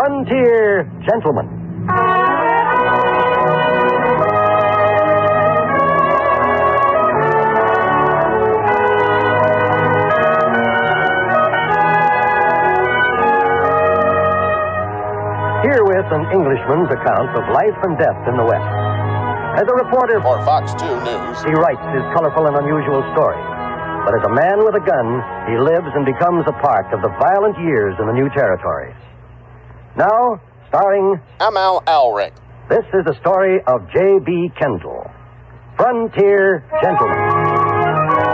Frontier Gentleman. Herewith an Englishman's account of life and death in the West. As a reporter For Fox 2 News, he writes his colorful and unusual story. But as a man with a gun, he lives and becomes a part of the violent years in the new territories. Now, starring, I'm Alric. this is the story of J.B. Kendall, Frontier Gentleman.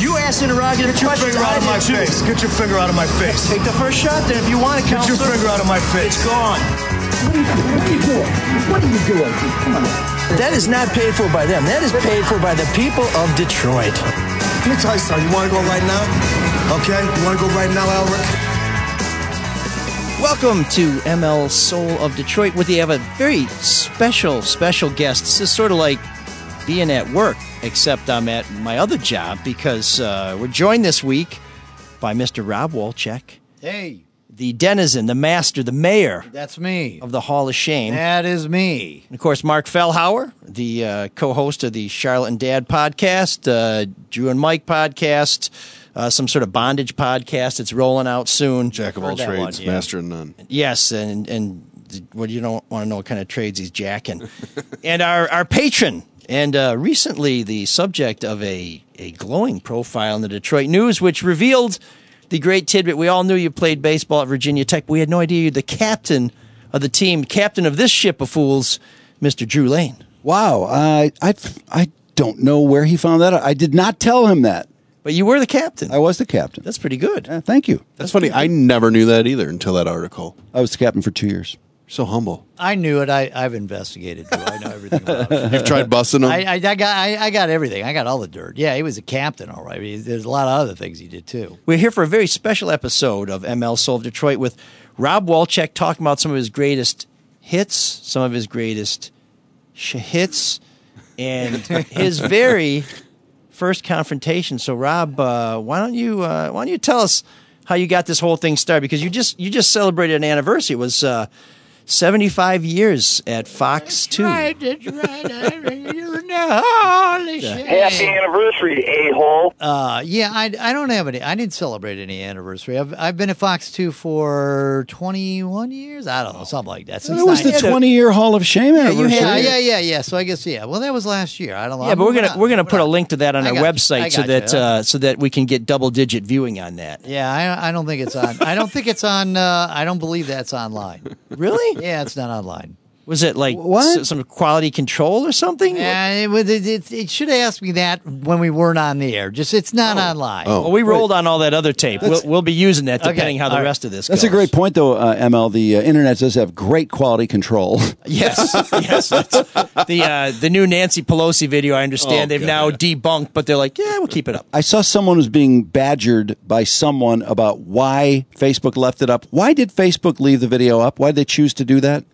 You ass interrogative Get your questions. finger out of my did too. face. Get your finger out of my face. Take the first shot, then if you want to, Get your counselor. finger out of my face. It's gone. What are you doing? What are you doing? Come on. That is not paid for by them. That is paid for by the people of Detroit. Let me tell you something. You want to go right now? Okay? You want to go right now, Alric? Welcome to ML Soul of Detroit, where they have a very special, special guest. This is sort of like being at work, except I'm at my other job because uh, we're joined this week by Mr. Rob Wolchek, Hey, the denizen, the master, the mayor that's me. of the Hall of Shame. That is me. And of course, Mark Fellhauer, the uh, co-host of the Charlotte and Dad podcast, uh, Drew and Mike podcast, uh, some sort of bondage podcast. It's rolling out soon. Jack of all trades, one, yeah. master of none. Yes, and and well, you don't want to know what kind of trades he's jacking. and our our patron, and uh, recently the subject of a a glowing profile in the Detroit News, which revealed the great tidbit. We all knew you played baseball at Virginia Tech. But we had no idea you're the captain of the team, captain of this ship of fools, Mister Drew Lane. Wow, I I I don't know where he found that. I did not tell him that. But you were the captain. I was the captain. That's pretty good. Uh, thank you. That's funny. I never knew that either until that article. I was the captain for two years. So humble. I knew it. I, I've investigated. Drew. I know everything about it. You've tried busting him. I, I, I got I, I got everything. I got all the dirt. Yeah, he was a captain, all right. I mean, there's a lot of other things he did too. We're here for a very special episode of ML Soul of Detroit with Rob Wolchek talking about some of his greatest hits, some of his greatest sh- hits, and his very first confrontation. So, Rob, uh, why don't you uh, why don't you tell us how you got this whole thing started? Because you just you just celebrated an anniversary. It was uh, seventy five years at Fox Two. that's right. You're in holy shit. Happy anniversary, a hole. Uh, yeah, I, I don't have any. I didn't celebrate any anniversary. I've I've been at Fox Two for twenty one years. I don't know, something like that. Since It was the 20 year Hall of Shame anniversary. Yeah, yeah, yeah, yeah. So I guess yeah. Well, that was last year. I don't know. Yeah, I'm but we're gonna we're gonna Moving put a link to that on I our got you. Website so that you. uh, so that we can get double digit viewing on that. Yeah, I, I don't think it's on. I don't think it's on. Uh, I don't believe that's online. Really? Yeah, it's not online. Was it like What? s- some quality control or something? Yeah, it, was- it, it, it should have asked me that when we weren't on the air. Just it's not online. Oh. Well, we rolled on all that other tape. We'll, we'll be using that Okay, depending how the all right. rest of this goes. That's goes. a great point, though, uh, ML. The uh, internet does have great quality control. Yes, yes. The uh, the new Nancy Pelosi video, I understand Oh, they've now debunked, but they're like, yeah, we'll keep it up. I saw someone was being badgered by someone about why Facebook left it up. Why did Facebook leave the video up? Why did they choose to do that?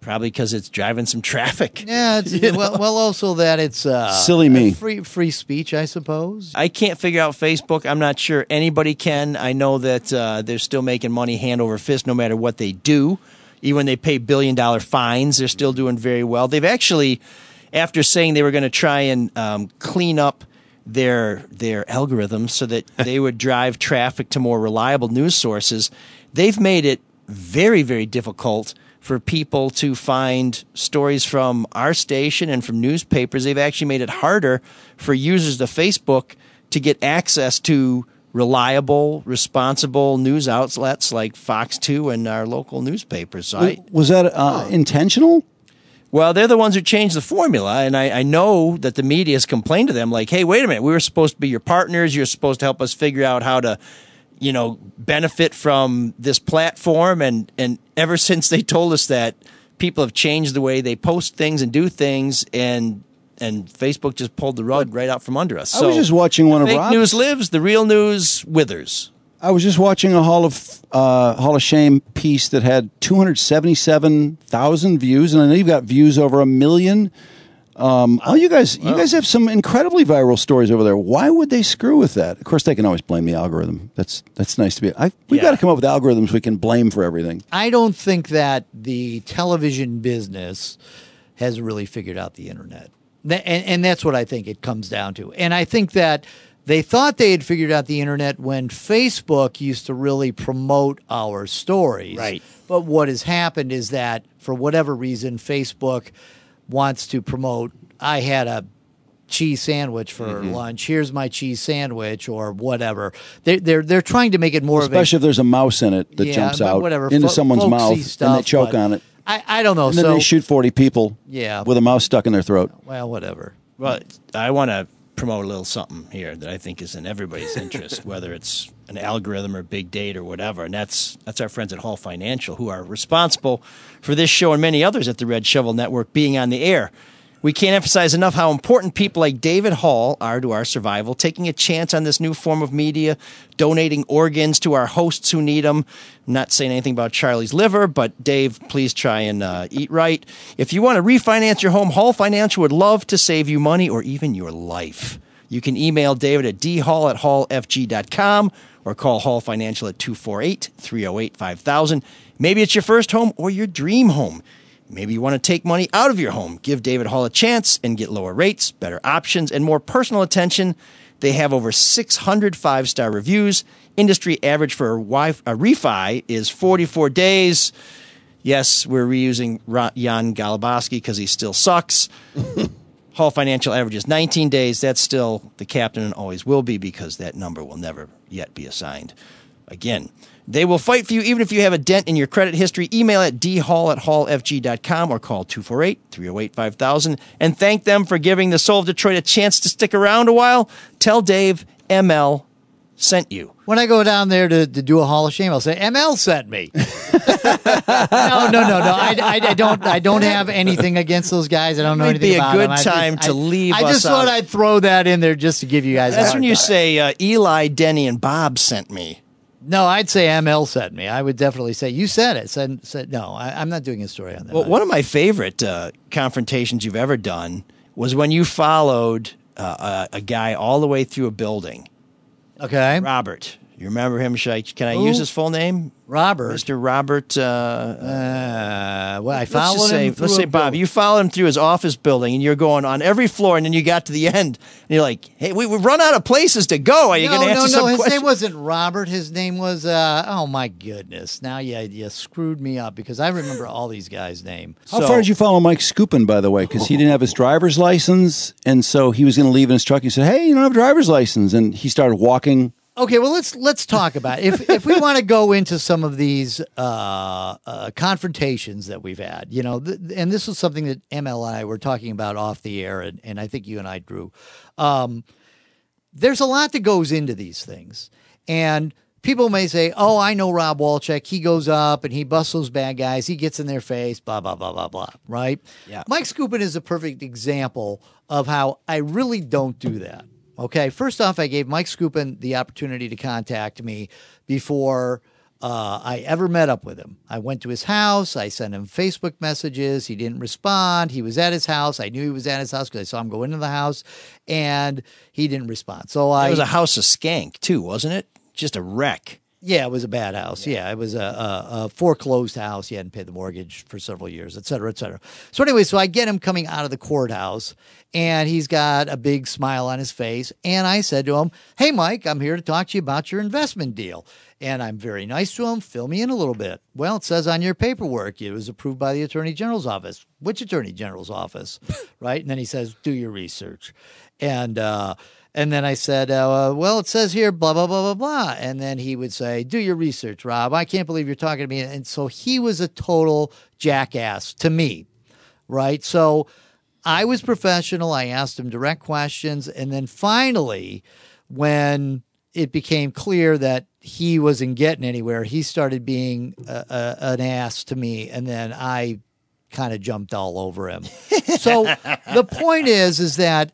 Probably because it's driving some traffic. Yeah, it's, well, well, also that it's uh, Silly me. free free speech, I suppose. I can't figure out Facebook. I'm not sure anybody can. I know that uh, they're still making money hand over fist no matter what they do. Even when they pay billion dollar fines, they're still doing very well. They've actually, after saying they were going to try and um, clean up their their algorithms so that they would drive traffic to more reliable news sources, they've made it very very difficult for people to find stories from our station and from newspapers. They've actually made it harder for users of Facebook to get access to reliable, responsible news outlets like Fox 2 and our local newspapers. So I, Was that uh, intentional? well, they're the ones who changed the formula, and I, I know that the media has complained to them, like, "Hey, wait a minute, we were supposed to be your partners. You're supposed to help us figure out how to, you know, benefit from this platform." And and ever since they told us that, people have changed the way they post things and do things, and and Facebook just pulled the rug right out from under us. I was just watching one of fake Rob's- news lives, the real news withers. I was just watching a Hall of uh, Hall of Shame piece that had 277,000 views, and I know you've got views over a million. Um, oh, you guys, you guys have some incredibly viral stories over there. Why would they screw with that? Of course, they can always blame the algorithm. That's that's nice to be. I, we've Yeah. got to come up with algorithms we can blame for everything. I don't think that the television business has really figured out the internet. And, and that's what I think it comes down to. And I think that they thought they had figured out the internet when Facebook used to really promote our stories. Right. But what has happened is that for whatever reason, Facebook wants to promote, I had a cheese sandwich for Mm-hmm. lunch. Here's my cheese sandwich or whatever. They're, they're, they're trying to make it more of a Especially if there's a mouse in it that Yeah, jumps out whatever, into fo- someone's folksy mouth and they choke on it. I, I don't know. And then they shoot 40 people Yeah. with a mouse stuck in their throat. well, whatever. Well, I want to promote a little something here that I think is in everybody's interest, whether it's an algorithm or big data or whatever. And that's that's our friends at Hall Financial who are responsible for this show and many others at the Red Shovel Network being on the air. We can't emphasize enough how important people like David Hall are to our survival, taking a chance on this new form of media, donating organs to our hosts who need them. I'm not saying anything about Charlie's liver, but Dave, please try and uh, eat right. If you want to refinance your home, Hall Financial would love to save you money or even your life. You can email David at dhall at hallfg.com or call Hall Financial at 248 308 5000. Maybe it's your first home or your dream home. Maybe you want to take money out of your home. Give David Hall a chance and get lower rates, better options, and more personal attention. They have over 600 five star reviews. Industry average for a, a refi is 44 days. Yes, we're reusing Jan Galaboski because he still sucks. Hall Financial average is 19 days. That's still the captain and always will be because that number will never yet be assigned. Again, they will fight for you even if you have a dent in your credit history. Email at dhall at hallfg.com or call 248 308 5000 and thank them for giving the Soul of Detroit a chance to stick around a while. Tell Dave ML sent you. When I go down there to, to do a Hall of Shame, I'll say ML sent me. no, no, no, no. I, I, I don't. I don't have anything against those guys. I don't know Might anything be a good them. Just- time to I- leave I us just thought out. I'd throw that in there just to give you guys. That's when you time. say uh, Eli, Denny, and Bob sent me. No. I'd say ML sent me. I would definitely say you said it. Said said no. I, I'm not doing a story on that. Well, one of my favorite uh, confrontations you've ever done was when you followed uh, a, a guy all the way through a building. okay, Robert, you remember him? Should I, can I Who? use his full name? Robert. Mr. Robert. Uh, Uh, well, I let's followed say, him. let's say Bob. building. You followed him through his office building, and you're going on every floor, and then you got to the end, and you're like, "Hey, we, we've run out of places to go. Are you no, going to no, answer no. some His questions?" name wasn't Robert. His name was. Uh, oh my goodness! Now you you screwed me up because I remember all these guys' name. How So- far did you follow Mike Scoopin, by the way? Because he didn't have his driver's license, and so he was going to leave in his truck. He said, "Hey, you don't have a driver's license," and he started walking. Okay, well let's let's talk about it. if if we want to go into some of these uh, uh, confrontations that we've had, you know, th- and this was something that ML and I were talking about off the air, and, and I think you and I, Drew. Um, there's a lot that goes into these things, and people may say, "Oh, I know Rob Wolchek. He goes up and he busts those bad guys. He gets in their face. Blah blah blah blah blah." Right? Yeah. Mike Scoopin is a perfect example of how I really don't do that. Okay, first off, I gave Mike Scoopin the opportunity to contact me before uh, I ever met up with him. I went to his house. I sent him Facebook messages. He didn't respond. He was at his house. I knew he was at his house because I saw him go into the house, and he didn't respond. So I It was a house of skank too, wasn't it? Just a wreck. Yeah, it was a bad house. Yeah, it was a, a, a foreclosed house. He hadn't paid the mortgage for several years, et cetera, et cetera. So anyway, so I get him coming out of the courthouse, and he's got a big smile on his face. And I said to him, "Hey, Mike, I'm here to talk to you about your investment deal." And I'm very nice to him. Fill me in a little bit. Well, it says on your paperwork it was approved by the Attorney General's office. Which Attorney General's office, right? And then he says, "Do your research," and. uh and then I said, uh, well, it says here, blah, blah, blah, blah, blah. And then he would say, do your research, Rob. I can't believe you're talking to me. And so he was a total jackass to me, right? So I was professional. I asked him direct questions. And then finally, when it became clear that he wasn't getting anywhere, he started being a, a, an ass to me. And then I kind of jumped all over him. so the point is, is that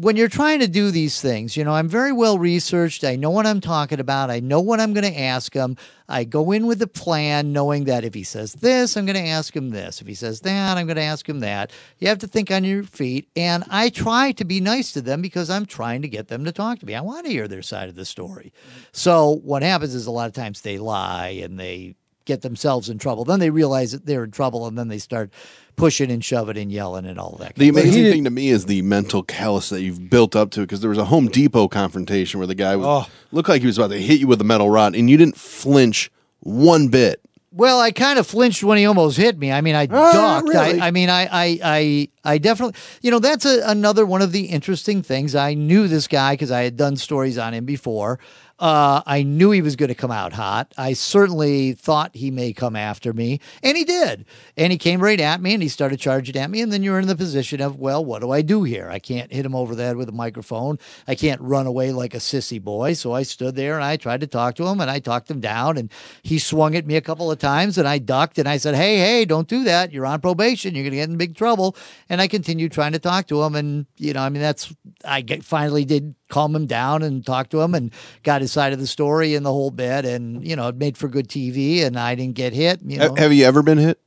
when you're trying to do these things, you know, I'm very well researched. I know what I'm talking about. I know what I'm going to ask him. I go in with a plan, knowing that if he says this, I'm going to ask him this. If he says that, I'm going to ask him that. You have to think on your feet. And I try to be nice to them because I'm trying to get them to talk to me. I want to hear their side of the story. So what happens is a lot of times they lie and they get themselves in trouble. Then they realize that they're in trouble and then they start pushing and shoving and yelling and all that. The amazing thing to me is the mental callous that you've built up to it because there was a Home Depot confrontation where the guy was, Oh. looked like he was about to hit you with a metal rod and you didn't flinch one bit. Well, I kind of flinched when he almost hit me. I mean, I Ah, ducked. really? I, I mean, I, I, I, I definitely, you know, that's a, another one of the interesting things. I knew this guy because I had done stories on him before. Uh, I knew he was going to come out hot. I certainly thought he may come after me, and he did. And he came right at me, and he started charging at me. And then you're in the position of, well, what do I do here? I can't hit him over the head with a microphone. I can't run away like a sissy boy. So I stood there and I tried to talk to him, and I talked him down, and he swung at me a couple of times, and I ducked, and I said, hey, hey, don't do that. You're on probation. You're going to get in big trouble. And I continued trying to talk to him, and you know, I mean, that's I finally did calm him down and talk to him and got his side of the story and the whole bit. And you know it made for good tv and i didn't get hit you know. Have you ever been hit?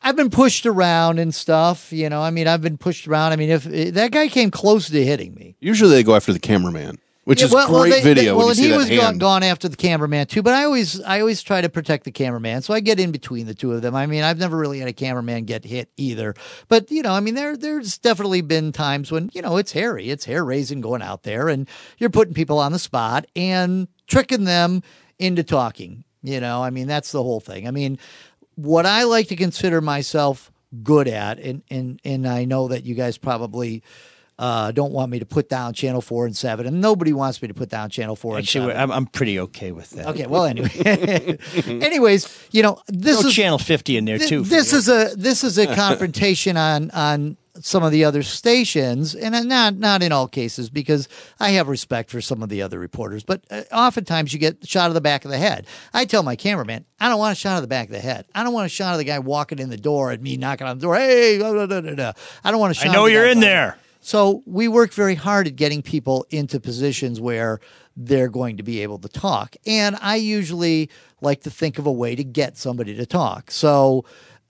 i've been pushed around and stuff you know. I mean i've been pushed around. I mean if, if that guy came close to hitting me. Usually they go after the cameraman, which Yeah, is well- well, great they- video. they- well, and he was gone, gone after the cameraman too, but I always, I always try to protect the cameraman, so I get in between the two of them. I mean, I've never really had a cameraman get hit either, but you know, I mean, there, there's definitely been times when you know it's hairy, it's hair raising going out there, and you're putting people on the spot and tricking them into talking. You know, I mean, that's the whole thing. I mean, what I like to consider myself good at, and and and I know that you guys probably uh, don't want me to put down Channel Four and Seven, and nobody wants me to put down Channel Four Actually, and 7 I'm, I'm pretty okay with that. Okay, well, anyway. Anyways, you know, this Throw is channel 50 in there thi- too. This you. is a this is a confrontation on on some of the other stations, and not not in all cases because I have respect for some of the other reporters, but uh, oftentimes you get shot of the back of the head. I tell my cameraman, I don't want a shot of the back of the head. I don't want a shot of the guy walking in the door and me knocking on the door. Hey, blah, blah, blah. I don't want a shot. I know the you're in there. So we work very hard at getting people into positions where they're going to be able to talk. And I usually like to think of a way to get somebody to talk. So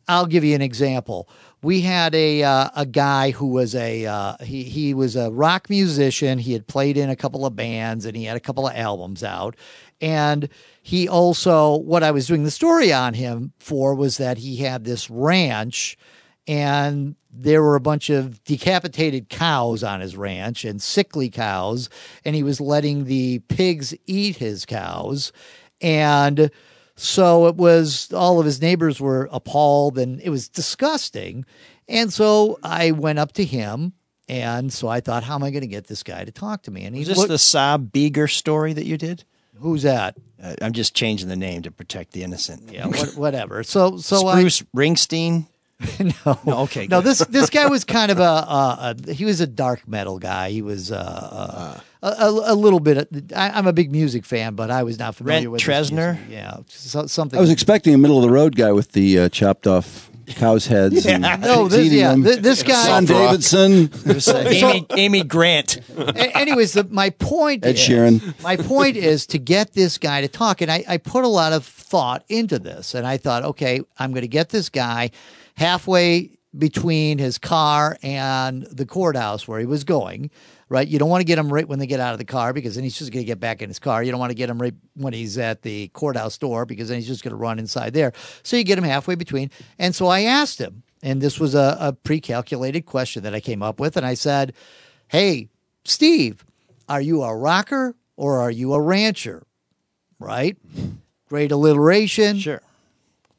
I'll give you an example. We had a uh, a guy who was a uh, he he was a rock musician. He had played in a couple of bands and he had a couple of albums out. And he also what I was doing the story on him for was that he had this ranch and there were a bunch of decapitated cows on his ranch and sickly cows and he was letting the pigs eat his cows and so it was all of his neighbors were appalled and it was disgusting and so i went up to him and so i thought how am i going to get this guy to talk to me and he Is this looked- the Saab Beeger story that you did? who's that Uh, I'm just changing the name to protect the innocent. yeah what, whatever so so I, Ringstein. no, No, okay, No, good. this this guy was kind of a, a, a he was a dark metal guy. He was uh, uh, a, a, a little bit. I, I'm a big music fan, but I was not familiar Rent with his Tresner? Yeah, so, something. I was expecting a middle of the road guy with the uh, chopped off cow's heads. and no, this, eating yeah, them. thi- this guy. Son Davidson. It was, Amy, Amy Grant. A- anyways, the, my point Ed is, Sheeran. my point is to get this guy to talk. And I, I put a lot of thought into this. And I thought, okay, I'm going to get this guy halfway between his car and the courthouse where he was going. Right, you don't want to get him right when they get out of the car because then he's just going to get back in his car. You don't want to get him right when he's at the courthouse door because then he's just going to run inside there. So you get him halfway between. And so I asked him, and this was a, a pre-calculated question that I came up with, and I said, "Hey, Steve, are you a rocker or are you a rancher? Right? Great alliteration, Sure.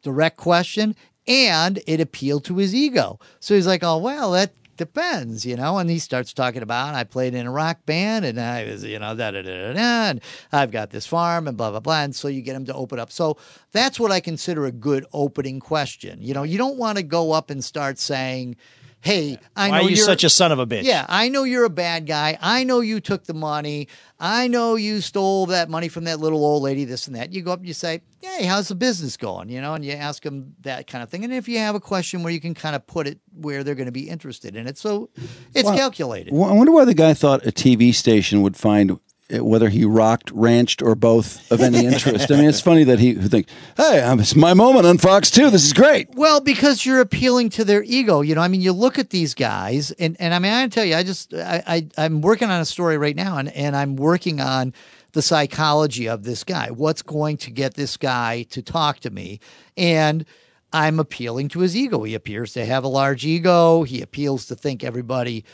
direct question, and it appealed to his ego. So he's like, oh, well, that depends, you know? And he starts talking about, I played in a rock band and I was, you know, da da da da da, and I've got this farm and blah, blah, blah. And so you get him to open up. So that's what I consider a good opening question. You know, you don't want to go up and start saying, hey, I Why know are you you're such a son of a bitch? Yeah, I know you're a bad guy. I know you took the money. I know you stole that money from that little old lady, this and that. You go up and you say, Hey, how's the business going? You know, and you ask them that kind of thing. And if you have a question where you can kind of put it where they're going to be interested in it. So it's Well, calculated. I wonder why the guy thought a TV station would find whether he rocked, ranched, or both of any interest. I mean, it's funny that he would think, "Hey, it's my moment on Fox 2. This is great." Well, because you're appealing to their ego. You know, I mean, you look at these guys, and, and I mean, I tell you, I just, I, I, I'm working on a story right now, and, and I'm working on the psychology of this guy. What's going to get this guy to talk to me? And I'm appealing to his ego. He appears to have a large ego. He appeals to think everybody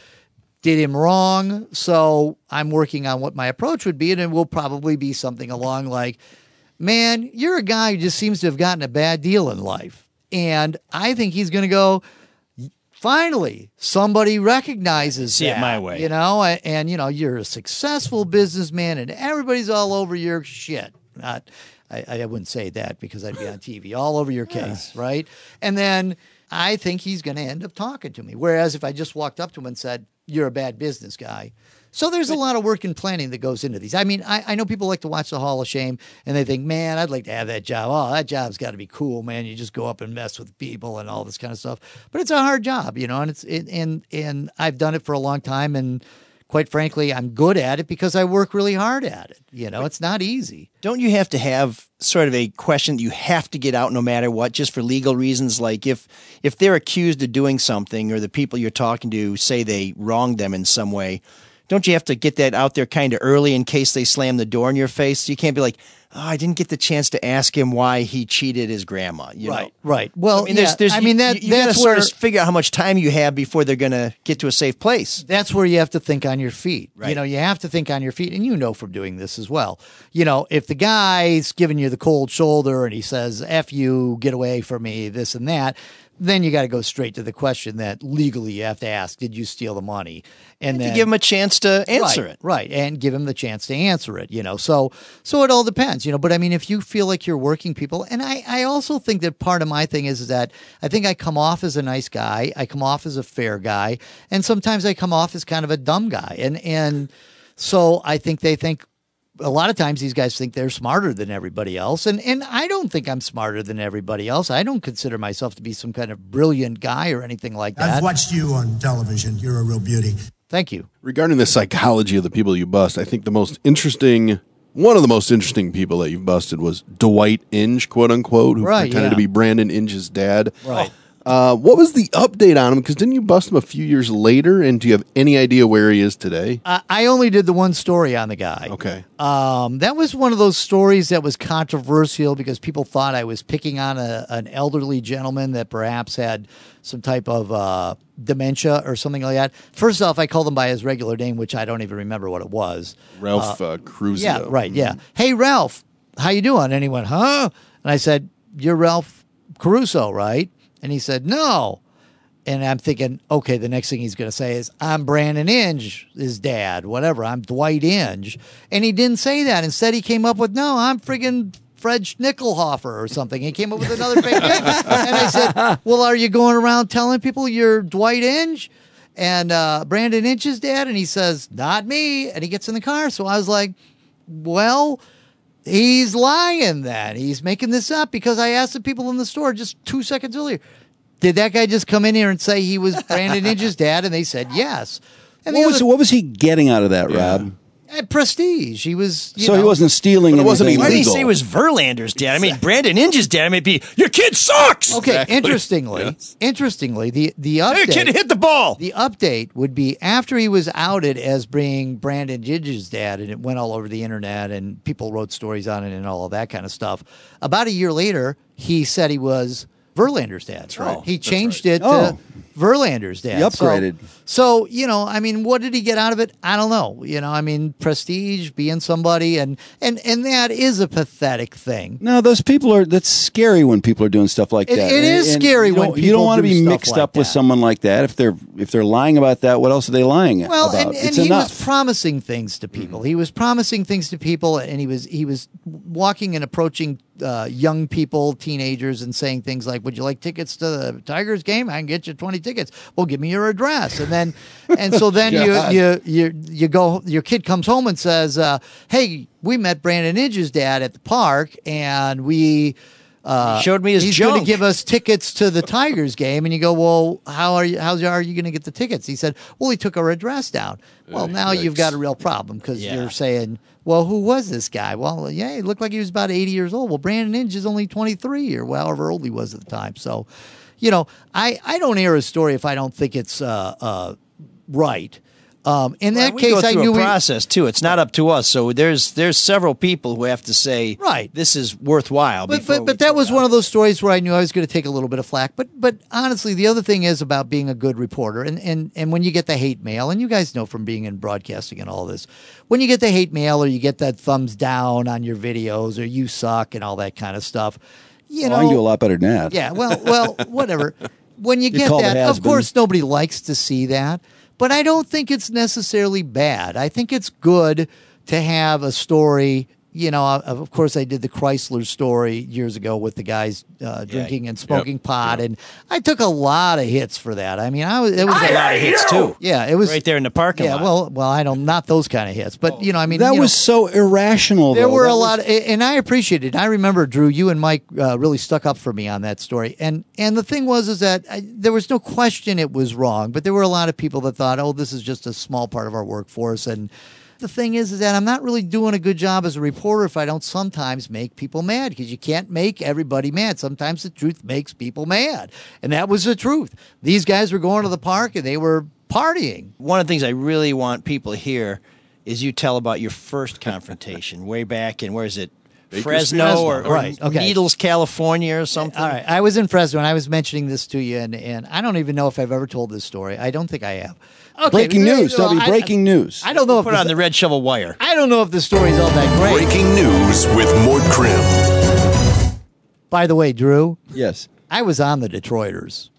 did him wrong. So I'm working on what my approach would be, and it will probably be something along like, man, you're a guy who just seems to have gotten a bad deal in life. And I think he's going to go, finally, somebody recognizes See it my way. You know, and, you know, you're a successful businessman and everybody's all over your shit. Not, I, I wouldn't say that because I'd be on TV, all over your case, right? And then I think he's going to end up talking to me. Whereas if I just walked up to him and said, You're a bad business guy. So there's a lot of work and planning that goes into these. I mean, I, I know people like to watch the Hall of Shame and they think, man, I'd like to have that job. Oh, that job's got to be cool, man. You just go up and mess with people and all this kind of stuff. But it's a hard job, you know, and it's it, and and I've done it for a long time and quite frankly, I'm good at it because I work really hard at it. You know, it's not easy. Don't you have to have sort of a question that you have to get out no matter what, just for legal reasons? Like if if they're accused of doing something, or the people you're talking to say they wronged them in some way, don't you have to get that out there kind of early in case they slam the door in your face? You can't be like, oh, I didn't get the chance to ask him why he cheated his grandma. You right, know? right. Well, I mean, yeah, there's, there's, I mean that you, you that's sort where of figure out how much time you have before they're going to get to a safe place. that's where you have to think on your feet. You know, you have to think on your feet, and you know from doing this as well. You know, if the guy's giving you the cold shoulder and he says "f you," get away from me, this and that. Then you got to go straight to the question that legally you have to ask: Did you steal the money? And to then give him a chance to answer right, it. right, and give him the chance to answer it. You know, so so it all depends. You know, but I mean, if you feel like you're working people, and I I also think that part of my thing is that I think I come off as a nice guy, I come off as a fair guy, and sometimes I come off as kind of a dumb guy, and and so I think they think. A lot of times these guys think they're smarter than everybody else and and I don't think I'm smarter than everybody else. I don't consider myself to be some kind of brilliant guy or anything like that. I've watched you on television. You're a real beauty. Thank you. Regarding the psychology of the people you bust, I think the most interesting, one of the most interesting people that you've busted was Dwight Inge, quote unquote, who Right, pretended yeah. to be Brandon Inge's dad. Right. Uh, what was the update on him? Because didn't you bust him a few years later? And do you have any idea where he is today? I I only did the one story on the guy. Okay. Um, that was one of those stories that was controversial because people thought I was picking on a, an elderly gentleman that perhaps had some type of uh, dementia or something like that. First off, I called him by his regular name, which I don't even remember what it was. Ralph uh, Cruzio. Yeah, right. Yeah. Hey, Ralph, how you doing? And he went, huh? And I said, you're Ralph Caruso, right? And he said, no. And I'm thinking, okay, the next thing he's going to say is, I'm Brandon Inge, his dad, whatever. I'm Dwight Inge. And he didn't say that. Instead, he came up with, no, I'm friggin' Fred Schnickelhofer or something. He came up with another fake name. And I said, well, are you going around telling people you're Dwight Inge? And uh, Brandon Inge's dad? And he says, not me. And he gets in the car. So I was like, well, he's lying then. He's making this up because I asked the people in the store just two seconds earlier, did that guy just come in here and say he was Brandon Inge's dad? And they said yes. And What the was other, what was he getting out of that, Rob? Uh, prestige. He was. You So he wasn't stealing. But it wasn't anything. Why did he say it was Verlander's dad? I mean, Brandon Inge's dad might be, your kid sucks! Okay. Interestingly, interestingly, the the Hey, update. kid, hit the ball! The update would be after he was outed as being Brandon Inge's dad, and it went all over the internet, and people wrote stories on it and all of that kind of stuff. About a year later, he said he was Verlander's dad. Oh, that's right. He changed it to Oh. Verlander's dad. He upgraded. So, so, you know, I mean, what did he get out of it? I don't know. You know, I mean, prestige, being somebody, and and and that is a pathetic thing. No, those people are. That's scary when people are doing stuff like It- that. it is scary you when don't, you don't want to do be mixed like up with someone like that. If they're if they're lying about that, what else are they lying Well, about? and, and it's he enough. was promising things to people. Mm-hmm. He was promising things to people, and he was he was walking and approaching uh, young people, teenagers, and saying things like, "Would you like tickets to the Tigers game? I can get you twenty tickets. Well, give me your address, and then and so then you you you you go. Your kid comes home and says, uh, "Hey, we met Brandon Inge's dad at the park, and we." Uh, showed me his he's going to give us tickets to the Tigers game, and you go, "Well, how are you? How's are you going to get the tickets?" He said, "Well, he took our address down." Well, now you've got a real problem because Yeah. you're saying, "Well, who was this guy?" Well, yeah, he looked like he was about 80 years old. Well, Brandon Inge is only 23 or however old he was at the time. So, you know, I I don't air a story if I don't think it's uh, uh, right. Um, in Well, that we case, go I through knew a we- process too. It's not up to us. So there's there's several people who have to say, Right. this is worthwhile. But but, but that was it one of those stories where I knew I was going to take a little bit of flack. But but honestly, the other thing is about being a good reporter, and and and when you get the hate mail, and you guys know from being in broadcasting and all this, when you get the hate mail or you get that thumbs down on your videos or you suck and all that kind of stuff, you Oh, know, I can do a lot better than that. yeah, well, well, whatever. When you You get that, of course, nobody likes to see that, but I don't think it's necessarily bad. I think it's good to have a story. You know, of of course, I did the Chrysler story years ago with the guys uh, drinking and smoking pot, and I took a lot of hits for that. I mean, I was it was a lot of hits too. Yeah, it was right there in the parking Yeah, lot. well, well, I don't not those kind of hits, but you know, I mean, That was know, so irrational. there though. were That a was- lot, of, and I appreciated. it. I remember Drew, you and Mike uh, really stuck up for me on that story, and and the thing was is that I, there was no question it was wrong, but there were a lot of people that thought, oh, this is just a small part of our workforce, and the thing is is that I'm not really doing a good job as a reporter if I don't sometimes make people mad because you can't make everybody mad. Sometimes the truth makes people mad, and that was the truth. These guys were going to the park and they were partying. one of the things I really want people to hear is you tell about your first confrontation way back in where is it? Fresno, Fresno, or, or right, okay. Needles, California, or something. All right, I was in Fresno and I was mentioning this to you, and, and I don't even know if I've ever told this story. I don't think I have. Okay, breaking well, news. That'll be I- breaking news. I don't know if Put this, on the red shovel wire. I don't know if the story's all that great. Breaking news with Mort Krim. By the way, Drew, yes. I was on the Detroiters.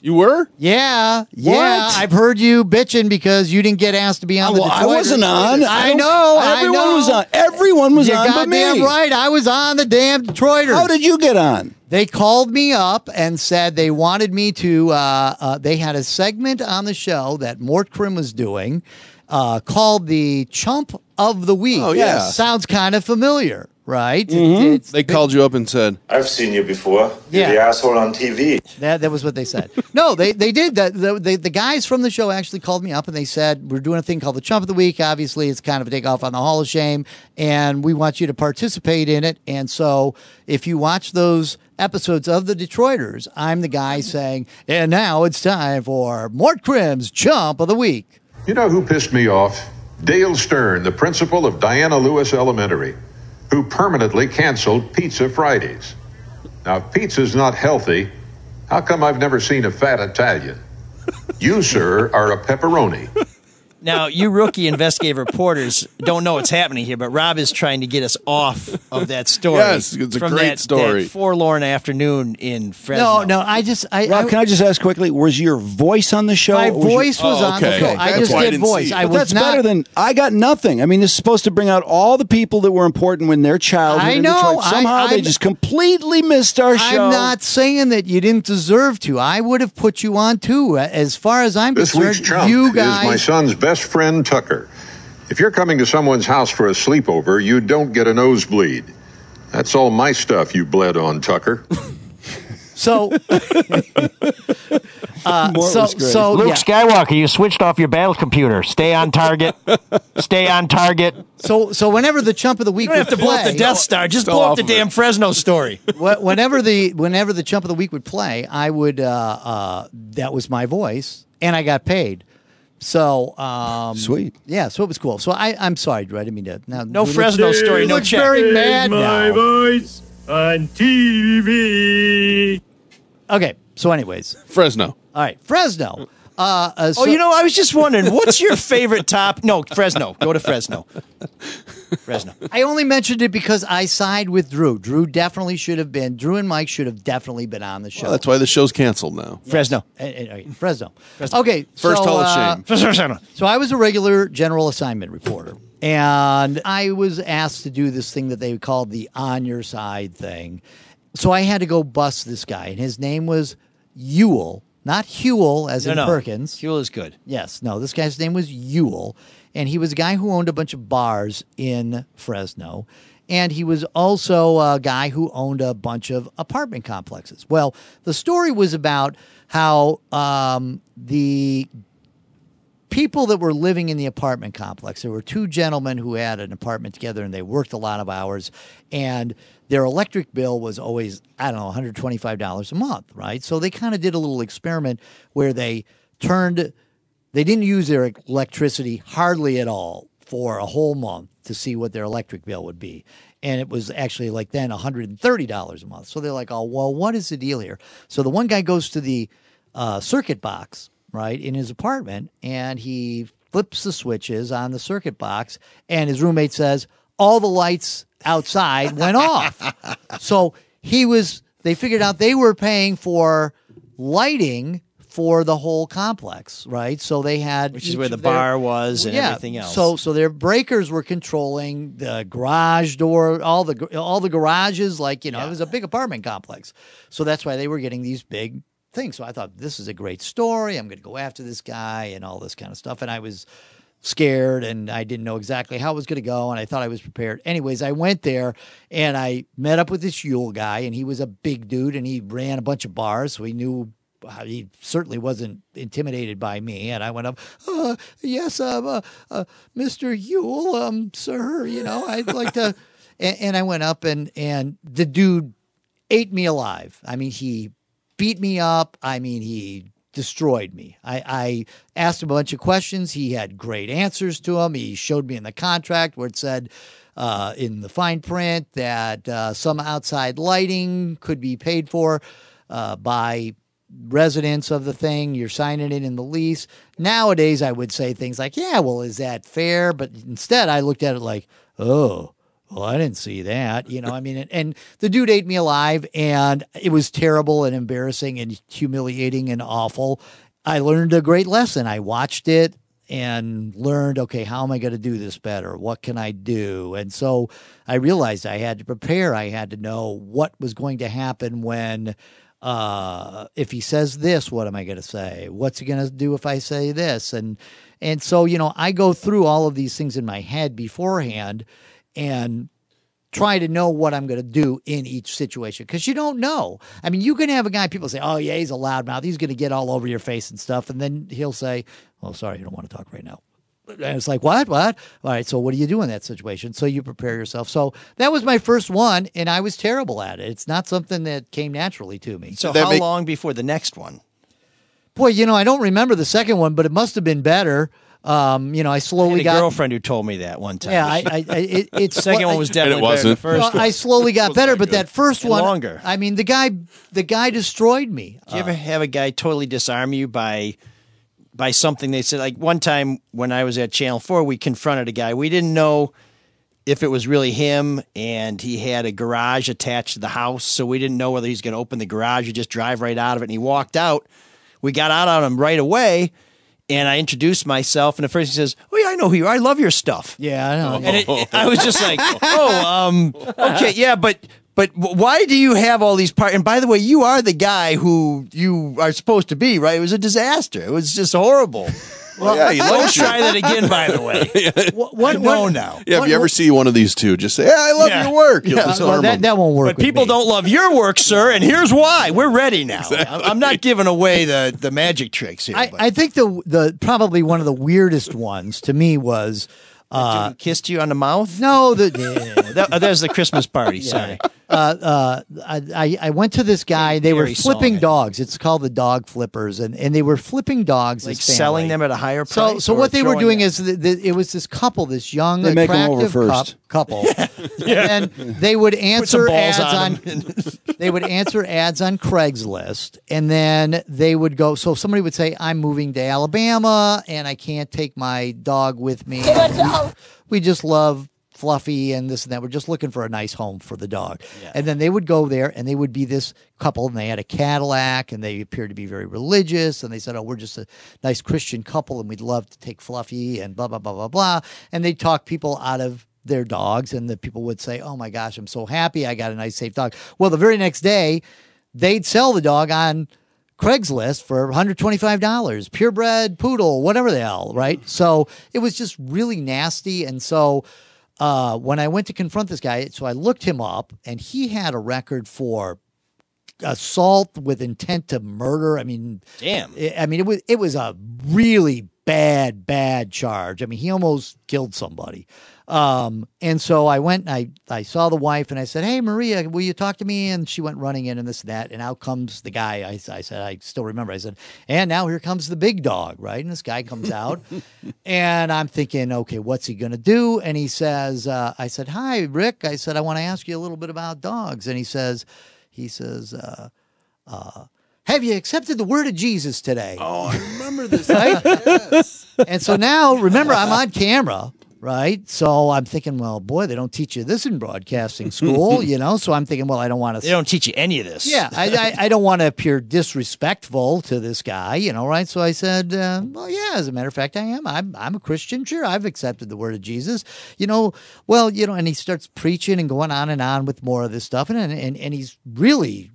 You were? Yeah, yeah. What? I've heard you bitching because you didn't get asked to be on the oh, well, Detroiters. I wasn't on. I, don't- know. I Everyone know. was on. Everyone was You're on but goddamn me. right. I was on the damn Detroiters. How did you get on? They called me up and said they wanted me to. Uh, uh, they had a segment on the show that Mort Krim was doing uh, called the Chump of the Week. Oh, yeah. Sounds kind of familiar, right? It- mm-hmm. it's- They called you up and said, I've seen you before. Yeah. You're the asshole on TV. That that was what they said. No, they they did that. The, the the guys from the show actually called me up and they said we're doing a thing called the Chump of the Week. Obviously, it's kind of a takeoff on the Hall of Shame, and we want you to participate in it. And so, if you watch those episodes of the Detroiters, I'm the guy saying, and now it's time for Mort Krim's Chump of the Week. You know who pissed me off? Dale Stern, the principal of Diana Lewis Elementary, who permanently canceled Pizza Fridays. Now, if pizza's not healthy, how come I've never seen a fat Italian? You, sir, are a pepperoni. Now, you rookie investigative reporters don't know what's happening here, but Rob is trying to get us off of that story. Yes, it's a from great that, story. That forlorn afternoon in Fresno. No, no, I just I, Rob, I can I just ask quickly? Was your voice on the show? my was your- voice was Oh, on the okay. show. Okay. I That's just why I did didn't voice. see it. I But was that's not. better than I got nothing. I mean, it's supposed to bring out all the people that were important when their childhood. I in know. Detroit. Somehow I- they just completely missed our show. I'm not saying that you didn't deserve to. I would have put you on too. As far as I'm This concerned, week's chump you is my son's best friend, Tucker. If you're coming to someone's house for a sleepover, you don't get a nosebleed. That's all my stuff you bled on, Tucker. So, uh, so, so Luke yeah. Skywalker, you switched off your battle computer. Stay on target. Stay on target. so, so whenever the chump of the week You don't have would to blow up the play- Death Star. Just blow up the of it. damn Fresno story. whenever the whenever the chump of the week would play, I would uh, uh, that was my voice, and I got paid. So um, Sweet. yeah. So it was cool. So I, I'm sorry, Drew. I didn't mean to. Now, No Fresno looks- story, no looks check. Very mad My now. voice on TV. Okay. So, anyways, Fresno. all right, Fresno. Uh, uh, so, oh, you know, I was just wondering, what's your favorite top? No, Fresno. Go to Fresno. Fresno. I only mentioned it because I side with Drew. Drew definitely should have been. Drew and Mike should have definitely been on the show. Well, that's why the show's canceled now. Fresno. Uh, uh, uh, Fresno. Okay. First so, Hall of uh, Shame. Fresno. So I was a regular general assignment reporter, and I was asked to do this thing that they called the on your side thing. So I had to go bust this guy, and his name was Ewell not Huel as No, in no. Perkins. Huel is good. Yes, no, this guy's name was Ewell, and he was a guy who owned a bunch of bars in Fresno. And he was also a guy who owned a bunch of apartment complexes. Well, the story was about how um, the people that were living in the apartment complex. There were two gentlemen who had an apartment together and they worked a lot of hours and their electric bill was always, I don't know, $125 a month, right? So they kind of did a little experiment where they turned, they didn't use their electricity hardly at all for a whole month to see what their electric bill would be. And it was actually like then $130 a month. So they're like, oh, well, what is the deal here? So the one guy goes to the uh, circuit box, right, in his apartment, and he flips the switches on the circuit box, and his roommate says, all the lights outside went off. So he was, they figured out they were paying for lighting for the whole complex, right? So they had Which is where the their- bar was and Yeah, everything else. So so their breakers were controlling the garage door, all the all the garages. Like you know, it was a big apartment complex. So that's why they were getting these big things. So I thought this is a great story. I'm going to go after this guy and all this kind of stuff. And I was scared and I didn't know exactly how it was going to go. And I thought I was prepared. Anyways, I went there and I met up with this Yule guy, and he was a big dude and he ran a bunch of bars. So he knew uh, he certainly wasn't intimidated by me. And I went up, uh, yes, um, uh, uh, Mr. Yule, um, sir, you know, I'd like to. And, and I went up, and and the dude ate me alive. I mean, he beat me up. I mean, he destroyed me. I, I asked him a bunch of questions. He had great answers to them. He showed me in the contract where it said uh, in the fine print that uh, some outside lighting could be paid for uh, by residents of the thing. You're signing it in the lease. Nowadays, I would say things like, yeah, well, is that fair? But instead, I looked at it like, oh, well, I didn't see that. You know, I mean, and, and the dude ate me alive, and it was terrible and embarrassing and humiliating and awful. I learned a great lesson. I watched it and learned, okay, how am I going to do this better? What can I do? And so I realized I had to prepare. I had to know what was going to happen when uh, if he says this, what am I going to say? What's he going to do if I say this? And and so you know, I go through all of these things in my head beforehand, and try to know what I'm going to do in each situation because you don't know. I mean, you can have a guy. People say, "Oh yeah, he's a loudmouth. He's going to get all over your face and stuff," and then he'll say, "Oh, sorry, you don't want to talk right now." And it's like, what? What? All right. So, what do you do in that situation? So, you prepare yourself. So, that was my first one, and I was terrible at it. It's not something that came naturally to me. So how long before the next one? Boy, you know, I don't remember the second one, but it must have been better. Um, you know, I I slowly had a got. girlfriend who told me that one time. Yeah, I, I, I it, it's second one was definitely better than the first Well, one. I slowly got better, but that first And one longer. I mean, the guy, the guy destroyed me. Do you ever have a guy totally disarm you by by something they said? Like one time when I was at Channel Four, we confronted a guy. We didn't know if it was really him, and he had a garage attached to the house, so we didn't know whether he's going to open the garage or just drive right out of it. And he walked out. We got out on him right away. And I introduced myself, and at first he says, "Oh yeah, I know who you are. I love your stuff." Yeah, I know. And it, it- I was just like, "Oh, um, okay, yeah, but but why do you have all these parts? And by the way, you are the guy who you are supposed to be, right? It was a disaster. It was just horrible. Well, yeah, he don't loves you. try that again. By the way, what, no, now. Yeah, if you ever see one of these two, just say, "Yeah, I love Yeah. your work." You'll disarm Well, them. that won't work. But people don't love your work, sir, and here's why. We're ready now. I'm I'm not giving away the the magic tricks here. I, but I think the the probably one of the weirdest ones to me was uh, kissed you on the mouth. no the That, oh, there's the Christmas party. Sorry. Uh, uh, I, I I went to this guy. They were flipping dogs. It's called the dog flippers, and, and they were flipping dogs. Like selling them at a higher price. so or what they were doing them? is th th it was this couple, this young They make 'em over attractive cou- first. couple, and they would answer ads on on. they would answer ads on Craigslist, and then they would go. So somebody would say, "I'm moving to Alabama, and I can't take my dog with me. We just love." Fluffy and this and that. We're just looking for a nice home for the dog. And then they would go there and they would be this couple and they had a Cadillac and they appeared to be very religious. And they said, Oh, we're just a nice Christian couple and we'd love to take Fluffy and blah, blah, blah, blah, blah. And they'd talk people out of their dogs and the people would say, Oh my gosh, I'm so happy. I got a nice, safe dog. Well, the very next day, they'd sell the dog on Craigslist for $125, purebred poodle, whatever the hell, right? Mm. So it was just really nasty. And so uh, when I went to confront this guy, so I looked him up and he had a record for assault with intent to murder. I mean, Damn. I mean, it was it was a really bad, bad charge. I mean, he almost killed somebody. Um, and so I went and I, I saw the wife and I said, Hey, Maria, will you talk to me? And she went running in and this and that. And out comes the guy. I, I said, I still remember. I said, and now here comes the big dog, right? And this guy comes out and I'm thinking, okay, what's he going to do? And he says, uh, I said, Hi, Rick. I said, I want to ask you a little bit about dogs. And he says, he says, uh, uh, have you accepted the word of Jesus today? Oh, I remember this. Right? Yes. And so now, remember, I'm on camera, right? So I'm thinking, well, boy, they don't teach you this in broadcasting school, you know? So I'm thinking, well, I don't want to. They don't teach you any of this. Yeah, I, I, I don't want to appear disrespectful to this guy, you know, right? So I said, uh, well, yeah, as a matter of fact, I am. I'm, I'm a Christian. Sure, I've accepted the word of Jesus, you know. Well, you know, and he starts preaching and going on and on with more of this stuff, and and and he's really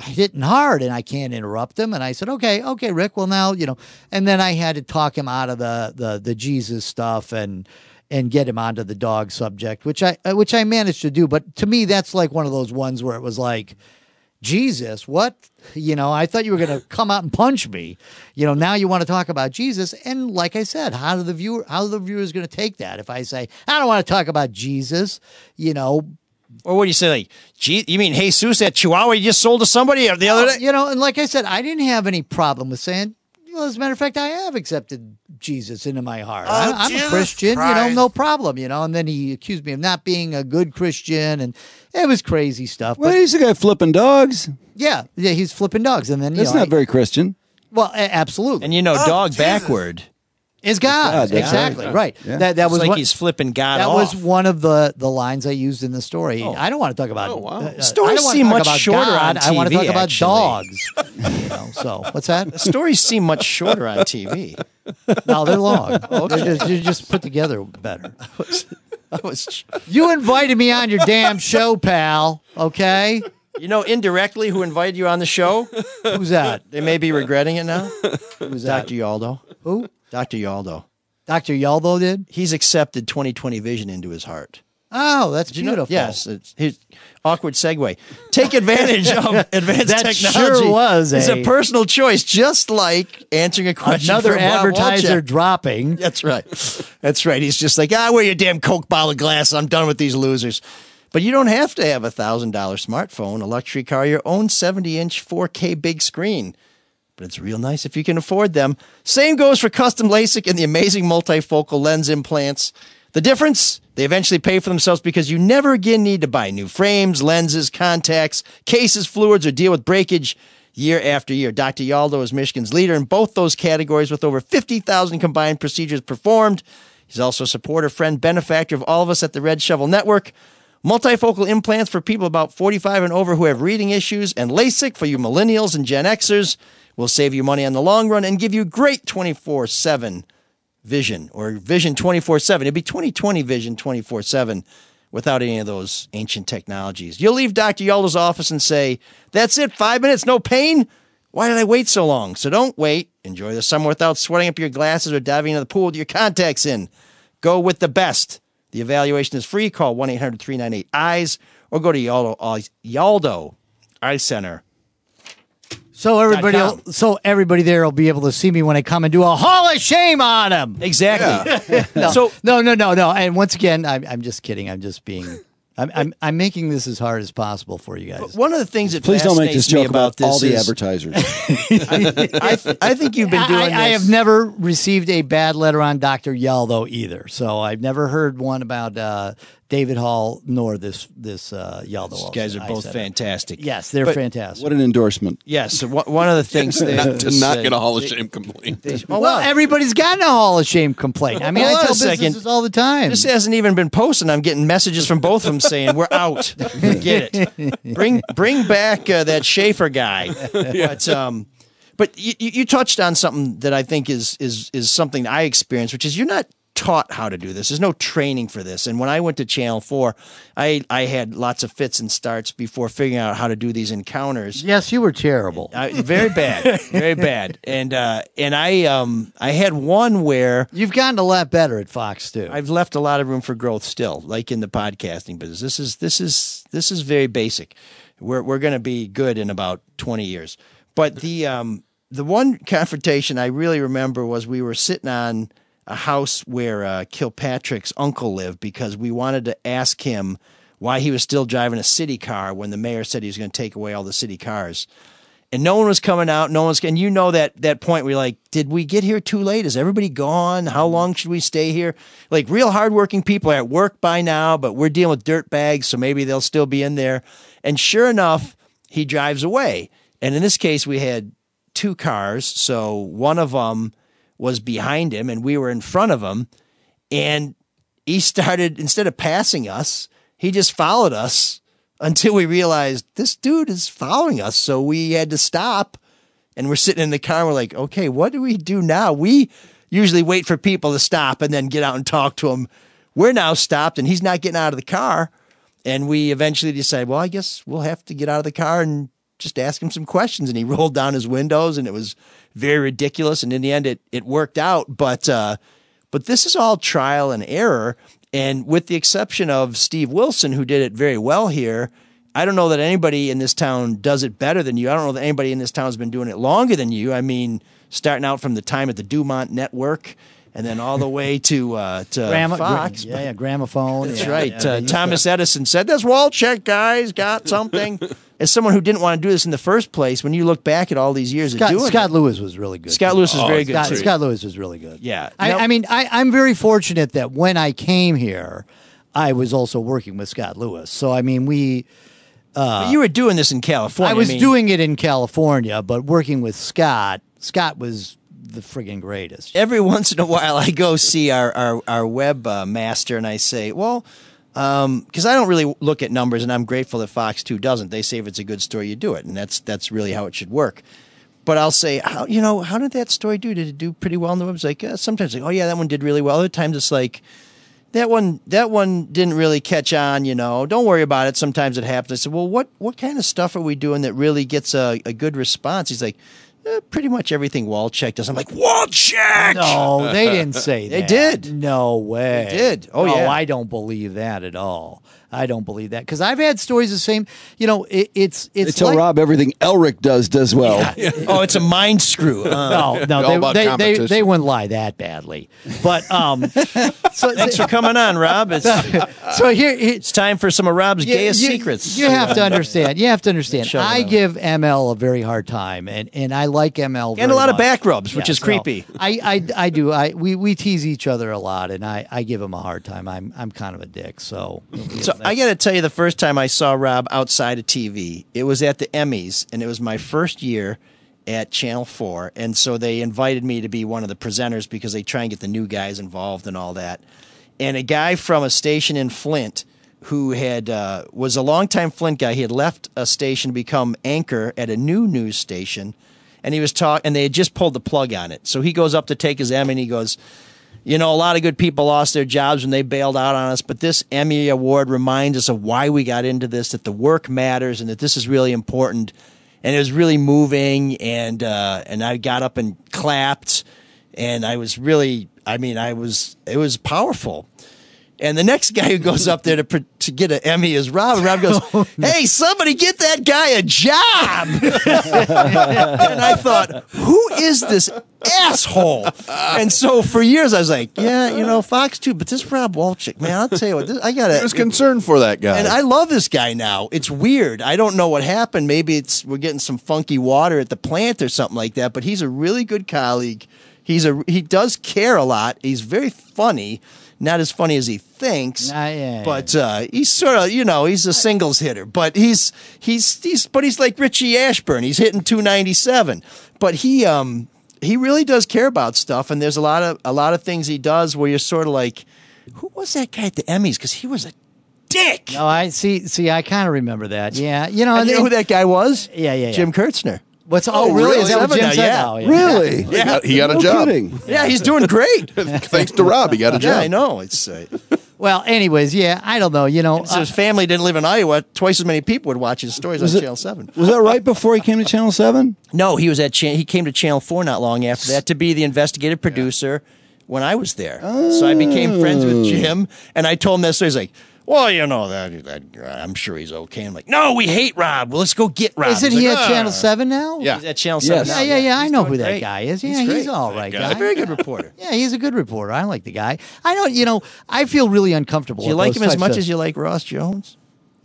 hitting hard and I can't interrupt him. And I said, okay, okay, Rick, well now, you know, and then I had to talk him out of the, the, the Jesus stuff and, and get him onto the dog subject, which I, uh, which I managed to do. But to me, that's like one of those ones where it was like, Jesus, what? You know, I thought you were going to come out and punch me. You know, now you want to talk about Jesus. And like I said, how do the viewer, how are the viewers going to take that? If I say, I don't want to talk about Jesus, you know, Or what do you say? Like, gee, you mean Jesus, that Chihuahua you just sold to somebody the other day? You know, and like I said, I didn't have any problem with saying, well, as a matter of fact, I have accepted Jesus into my heart. Oh, I, I'm Jesus a Christian, you know, no problem, you know. And then he accused me of not being a good Christian, and it was crazy stuff. Well, But he's the guy flipping dogs. yeah, yeah, he's flipping dogs, and then you That's know, not I- very Christian. well, absolutely, And you know, Oh, dog Jesus. backward. Is God, God, that's exactly right. right. Yeah. That that It's was like what, he's flipping God that off. was one of the the lines I used in the story. Oh. I don't want to talk about Oh, wow. uh, Stories I don't want seem much shorter God. on I want to talk about actually. dogs. you know, so what's that? Stories seem much shorter on TV. No, they're long. they're, just, they're just put together better. I was, You invited me on your damn show, pal. Okay, you know, indirectly, who invited you on the show? who's that? They may be regretting it now. Who's that? Dr. Yaldo. Who? Dr. Yaldo. Dr. Yaldo did. He's accepted 2020 vision into his heart. Oh, that's Did you know- beautiful. Yes. It's, here's, awkward segue. Take advantage of advanced That technology. sure was It's a- a personal choice, just like answering a question. Another from Bob advertiser Wolchek. dropping. That's right. That's right. He's just like, ah, wear your damn Coke bottle glass. I'm done with these losers. But you don't have to have a thousand dollar smartphone, a luxury car, your own 70 inch 4K big screen. But it's real nice if you can afford them. Same goes for custom LASIK and the amazing multifocal lens implants. The difference? They eventually pay for themselves because you never again need to buy new frames, lenses, contacts, cases, fluids, or deal with breakage year after year. Dr. Yaldo is Michigan's leader in both those categories with over 50,000 combined procedures performed. He's also a supporter, friend, benefactor of all of us at the Red Shovel Network. Multifocal implants for people about 45 and over who have reading issues, and LASIK for you millennials and Gen Xers will save you money on the long run and give you great 24 7 vision or vision 24 7. It'd be 2020 vision 24 7 without any of those ancient technologies. You'll leave Dr. Yaldo's office and say, That's it, five minutes, no pain? Why did I wait so long? So don't wait. Enjoy the summer without sweating up your glasses or diving into the pool with your contacts in. Go with the best. The evaluation is free. Call 1 800 398 EYES or go to Yaldo, Yaldo Eye Center. So everybody, will, so everybody there will be able to see me when I come and do a hall of shame on him. Exactly. No, So- no, no, no, no. And once again, I'm, I'm just kidding. I'm just being, I'm, I'm, I'm making this as hard as possible for you guys. One of the things that Please don't make this joke about, this all the is- advertisers. I, th- I think you've been doing I, I this. have never received a bad letter on Dr. Yaldo either. So I've never heard one about uh, David Hall nor this this uh, Yaldo. These guys are both said it. fantastic. Yes, they're But- fantastic. what an endorsement. Yes. so one one of the things that not, to not get a Hall of they- Shame complaint. they- oh, well, wow. everybody's gotten a Hall of Shame complaint. I mean, I tell second. businesses all the time. This hasn't even been posted. I'm getting messages from both of them saying we're out. Forget it. Bring bring back uh, that Schaefer guy. But um, but you, you you touched on something that I think is is is something I experienced, which is you're not taught how to do this. There's no training for this. And when I went to Channel Four, I I had lots of fits and starts before figuring out how to do these encounters. Yes, you were terrible. I, very bad, very bad. And uh, and I um I had one where You've gotten a lot better at Fox too. I've left a lot of room for growth still, like in the podcasting business. This is this is this is very basic. We're we're going to be good in about twenty years. But the um the one confrontation I really remember was we were sitting on a house where uh, Kilpatrick's uncle lived because we wanted to ask him why he was still driving a city car when the mayor said he was going to take away all the city cars and no one was coming out. No one's and you know that that point you're like, did we get here too late? Is everybody gone? How long should we stay here? Like real hardworking people are at work by now, but we're dealing with dirt bags, so maybe they'll still be in there. And sure enough, he drives away. And in this case, we had two cars, so one of them was behind him, and we were in front of him. And he started instead of passing us, he just followed us until we realized this dude is following us. So we had to stop and we're sitting in the car. And we're like, okay, what do we do now? We usually wait for people to stop and then get out and talk to them. We're now stopped and he's not getting out of the car. And we eventually decide, well, I guess we'll have to get out of the car and just ask him some questions. And he rolled down his windows and it was very ridiculous. And in the end, it, it worked out. But, uh, but this is all trial and error. And with the exception of Steve Wilson, who did it very well here, I don't know that anybody in this town does it better than you. I don't know that anybody in this town has been doing it longer than you. I mean, starting out from the time at the Dumont Network and then all the way to uh, to Grama- Fox. yeah, yeah, gramophone. That's yeah, right. yeah, uh, Thomas Edison said, "This Wolchek guys got something." As someone who didn't want to do this in the first place, when you look back at all these years Scott, of doing Scott it, Lewis was really good. Scott Lewis was Oh, very good. Scott. Scott Lewis was really good. Yeah. I, Now- I mean, I, I'm very fortunate that when I came here, I was also working with Scott Lewis. So I mean, we. But you were doing this in California. I was mean, doing it in California, but working with Scott, Scott was the friggin' greatest. every once in a while I go see our our, our web uh, master and I say, well, because I don't really look at numbers, and I'm grateful that Fox Two doesn't. They say if it's a good story, you do it, and that's that's really how it should work. But I'll say, how, you know, how did that story do? Did it do pretty well on the web? It's like uh, sometimes like, oh yeah, that one did really well. Other times it's like. That one, that one didn't really catch on. You know, don't worry about it. Sometimes it happens. I said, "Well, what, what kind of stuff are we doing that really gets a, a good response?" He's like, eh, "Pretty much everything Wolchek does." I'm like, "Wolchek." No, they didn't say They did. No way. They did. Oh, yeah. I don't believe that at all. I don't believe that because I've had stories the same. You know, it, it's They it's tell like, Rob everything Elrick does does well. oh, it's a mind screw. Uh, No, no, they, they, they, they wouldn't lie that badly. But um, so thanks for coming on, Rob. It's, so here, here it's time for some of Rob's you- gayest you- secrets. You have to understand. You have to understand. Shut I give ML a very hard time, and, and I like ML and very a lot of back rubs, which Yeah, is so creepy. I, I I do. I we, we tease each other a lot, and I, I give him a hard time. I'm I'm kind of a dick. So So I got to tell you, the first time I saw Rob outside of TV, it was at the Emmys, and it was my first year at Channel Four, and so they invited me to be one of the presenters because they try and get the new guys involved and all that. And a guy from a station in Flint who had uh, was a longtime Flint guy. He had left a station to become anchor at a new news station, and he was talk, and they had just pulled the plug on it. So he goes up to take his Emmy, and he goes you know, a lot of good people lost their jobs when they bailed out on us, but this Emmy Award reminds us of why we got into this, that the work matters and that this is really important. And it was really moving and uh, and I got up and clapped and I was really I mean, I was it was powerful. And the next guy who goes up there to to get an Emmy is Rob. And Rob goes, oh, "Hey, somebody get that guy a job!" and I thought, "Who is this asshole?" And so for years I was like, "Yeah, you know, Fox too." But this Rob Wolchek, man, I'll tell you what, this, I got I was to. concerned for that guy. And I love this guy now. It's weird. I don't know what happened. Maybe it's we're getting some funky water at the plant or something like that. But he's a really good colleague. He's a he does care a lot. He's very funny. Not as funny as he thinks, yeah, but uh, he's sort of you know he's a singles hitter. But he's he's he's but he's like Richie Ashburn. He's hitting two ninety seven. But he um he really does care about stuff. And there's a lot of a lot of things he does where you're sort of like, who was that guy at the Emmys? Because he was a dick. no, I see. See, I kind of remember that. Yeah, you know, And you know who that guy was? Yeah, yeah, yeah. Jim Kiertzner. What's oh, really? Is that what Jim said? yeah. Oh, yeah. Really? He got, he got a No job. kidding. Yeah, he's doing great. Thanks to Rob, he got a job. yeah, job. I know. It's uh, Well, anyways, yeah, I don't know. You know, so his family didn't live in Iowa. Twice as many people would watch his stories on Was it- Channel Seven. Was that right before he came to Channel Seven? No, he was at Cha- he came to Channel Four not long after that to be the investigative producer when I was there. So I became friends Oh. with Jim, and I told him that story. He's like, "Well, you know that, that I'm sure he's okay." I'm like, "No, we hate Rob. Well, let's go get Rob." isn't He's he like, at "Ah." Channel Seven now? Yeah. He's at Channel Yes. Seven. Yeah, now, yeah, yeah. I He's know doing who that great. guy is. Yeah, he's, great. all right He's guy. a very good reporter. Yeah, he's a good reporter. I like the guy. I don't. You know, I feel really uncomfortable. Do you like him as much of- as you like Ross Jones?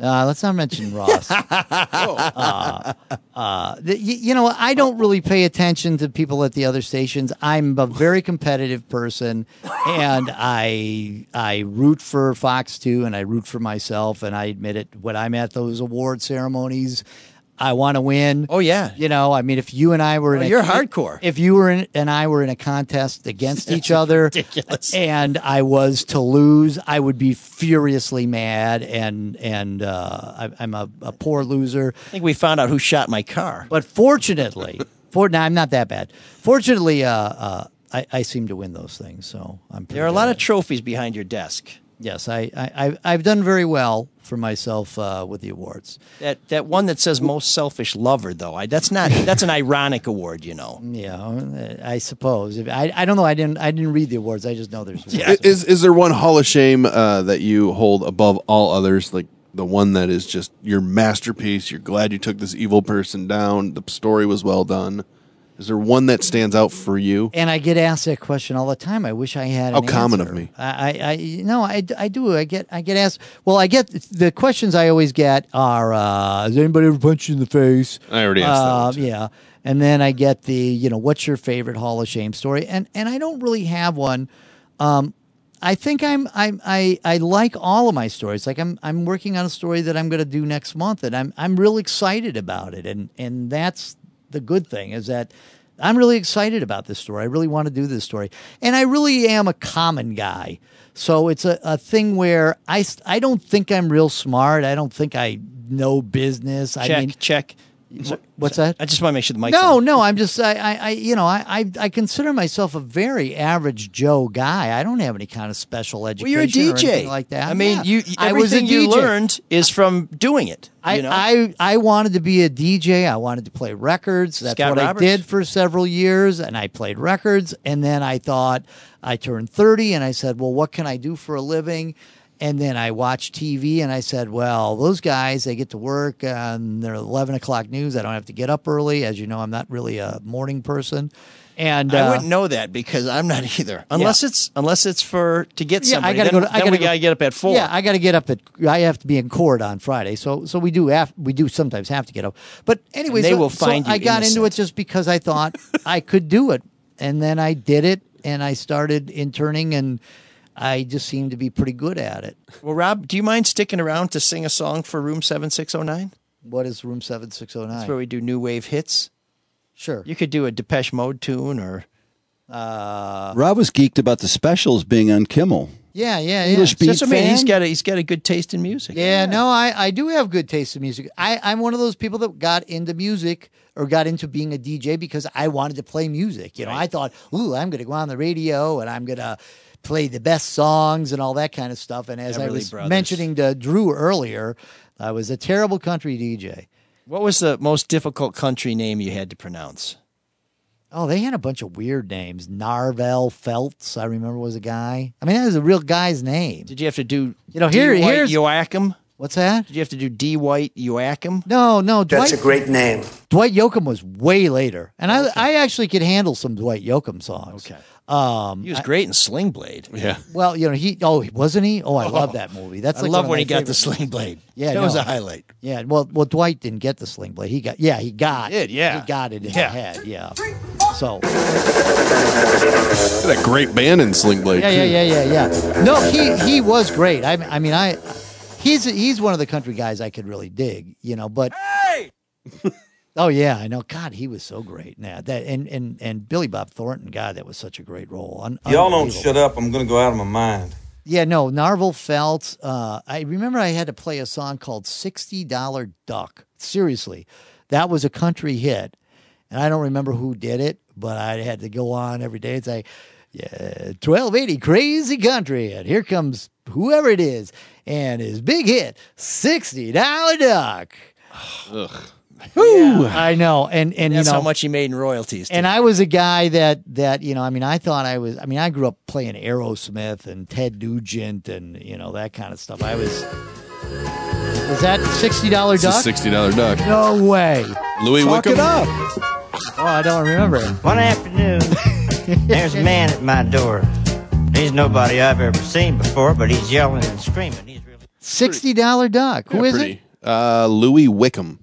Uh, let's not mention Ross. uh, uh, the, you, you know, I don't really pay attention to people at the other stations. I'm a very competitive person, and I I root for Fox Two, and I root for myself, and I admit it when I'm at those award ceremonies. I want to win. Oh yeah. You know, I mean, if you and I were in Oh, a, you're hardcore. If you were in, and I were in a contest against each other, ridiculous. and I was to lose, I would be furiously mad, and and uh, I, I'm a, a poor loser. I think we found out who shot my car. But fortunately, for now, I'm not that bad. Fortunately, uh, uh, I, I seem to win those things, so I'm. pretty There are a lot of trophies behind your desk. Yes, I, I I've- I've done very well for myself uh, with the awards. That that one that says most selfish lover though. I, that's not that's an ironic award, you know. Yeah, I suppose. I I don't know. I didn't I didn't read the awards. I just know there's. I- Is is there one Hall of Shame uh, that you hold above all others? Like the one that is just your masterpiece. You're glad you took this evil person down. The story was well done. Is there one that stands out for you? And I get asked that question all the time. I wish I had. How an common answer. of me. I, I, I no, I, I do. I get, I get asked. Well, I get the questions I always get are, uh, "Has anybody ever punched you in the face?" I already asked that Uh, Yeah, and then I get the, you know, what's your favorite Hall of Shame story? And and I don't really have one. Um, I think I'm I'm I, I like all of my stories. Like I'm I'm working on a story that I'm going to do next month, and I'm I'm real excited about it. And and that's the good thing is that I'm really excited about this story. I really want to do this story, and I really am a common guy. So it's a, a thing where I, I don't think I'm real smart. I don't think I know business. Check, I mean, check. What's that? I just want to make sure the mic. No, no, I'm just I, I, I you know, I, I, I consider myself a very average Joe guy. I don't have any kind of special education. Well, you're a or DJ. anything like that. I mean, Yeah. you I was a everything you DJ. learned is from doing it. I, you know? I I wanted to be a DJ. I wanted to play records. That's Scott what Roberts? I did for several years, and I played records. And then I thought I turned thirty, and I said, "Well, what can I do for a living?" And then I watched TV, and I said, "Well, those guys they get to work on their eleven o'clock news. I don't have to get up early. As you know, I'm not really a morning person." And I uh, wouldn't know that because I'm not either. Unless it's unless it's for to get Yeah, somebody. I gotta then, go. To, I then gotta go, gotta get up at four. Yeah, I got to get up at. I have to be in court on Friday, so so we do. Have, we do sometimes have to get up. But anyway, And they so, will so find you I got into it just because I thought I could do it, and then I did it, and I started interning, and I just seem to be pretty good at it. Well, Rob, do you mind sticking around to sing a song for Room Seven Six Zero Nine? What is Room Seven Six Zero That's Nine? where we do new wave hits. Sure. You could do a Depeche Mode tune or Uh, Rob was geeked about the specials being on Kimmel. yeah, yeah, yeah. English beat That's what I mean. fan. He's got a, he's got a good taste in music. Yeah, no, I, I do have good taste in music. I, I'm one of those people that got into music or got into being a DJ because I wanted to play music. You know, I thought, ooh, I'm going to go on the radio and I'm going to play the best songs and all that kind of stuff. And as I was Brothers. mentioning to Drew earlier, I was a terrible country DJ. What was the most difficult country name you had to pronounce? Oh, they had a bunch of weird names. Narvel Felts, I remember was a guy. I mean, that was a real guy's name. Did you have to do You know, D. here- White here's- Joachim? What's that? Did you have to do D. White Joachim? No, no, That's a great name. Dwight Yoakam was way later, and I I actually could handle some Dwight Yoakam songs. Okay. Um, He was great in Sling Blade. Yeah. well, you know, he oh wasn't he? Oh, I love that movie. That's I like love one when my he got the favorite- Sling Blade. Yeah, that was a highlight. Yeah, well, well, Dwight didn't get the sling blade. He got yeah, he got it. yeah. he got it in Yeah. the head. Yeah. So That great band in Sling Blade. yeah, yeah, yeah, yeah, yeah. No, he he was great. I I mean I. He's he's one of the country guys I could really dig, you know. But oh yeah, I know. God, he was so great. Yeah, that and and and Billy Bob Thornton. God, that was such a great role. Un- Y'all don't shut up. I'm going to go out of my mind. Yeah, no, Narvel felt. Uh, I remember I had to play a song called "Sixty Dollar Duck." Seriously, that was a country hit, and I don't remember who did it, but I had to go on every day and say, "Yeah, twelve eighty crazy country," and here comes whoever it is, and his big hit, sixty dollar duck. Ugh. Whew. I know, and and That's you know how much he made in royalties. and I was a guy that that you know, I mean, I thought I was. I mean, I grew up playing Aerosmith and Ted Nugent and you know that kind of stuff. I was. Was that sixty dollar It's a duck? sixty dollar duck. No way. Louis Talk Wickham. it up. Oh, I don't remember. One afternoon, there's a man at my door. He's nobody I've ever seen before, but he's yelling and screaming. He's really Sixty dollar duck. Who Yeah, is pretty. it? Uh, Louis Wickham.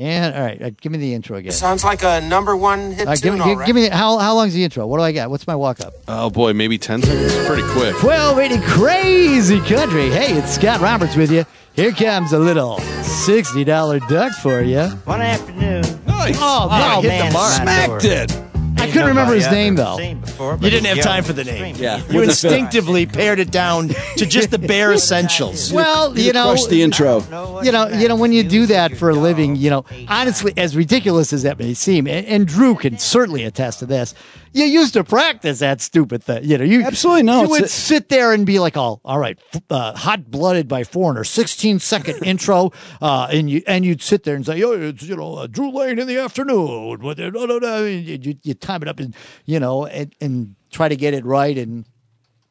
And all right, uh, give me the intro again. Sounds like a number one hit Uh, give, tune, me, all give, right. give me how how long's the intro? What do I got? What's my walk up? Oh boy, maybe ten seconds. Pretty quick. Twelve eighty crazy country. Hey, it's Scott Roberts with you. Here comes a little sixty dollar duck for you. One afternoon. Nice. Oh, Oh, no, man, Smacked it. I couldn't remember his name though. You didn't have time for the name. Yeah. You instinctively pared it down to just the bare essentials. Well, you know, Crush the intro. you know, you know, when you do that for a living, you know, honestly, as ridiculous as that may seem, and, and Drew can certainly attest to this. You used to practice that stupid thing. You know, you Absolutely no, You would a- sit there and be like, "Oh, all right, f- uh, hot blooded by foreigner, sixteen second intro," uh, and you and you'd sit there and say, "Oh, it's you know, uh, Drew Lane in the afternoon." With it, no, no, no. You, you, you time it up and you know, and, and try to get it right and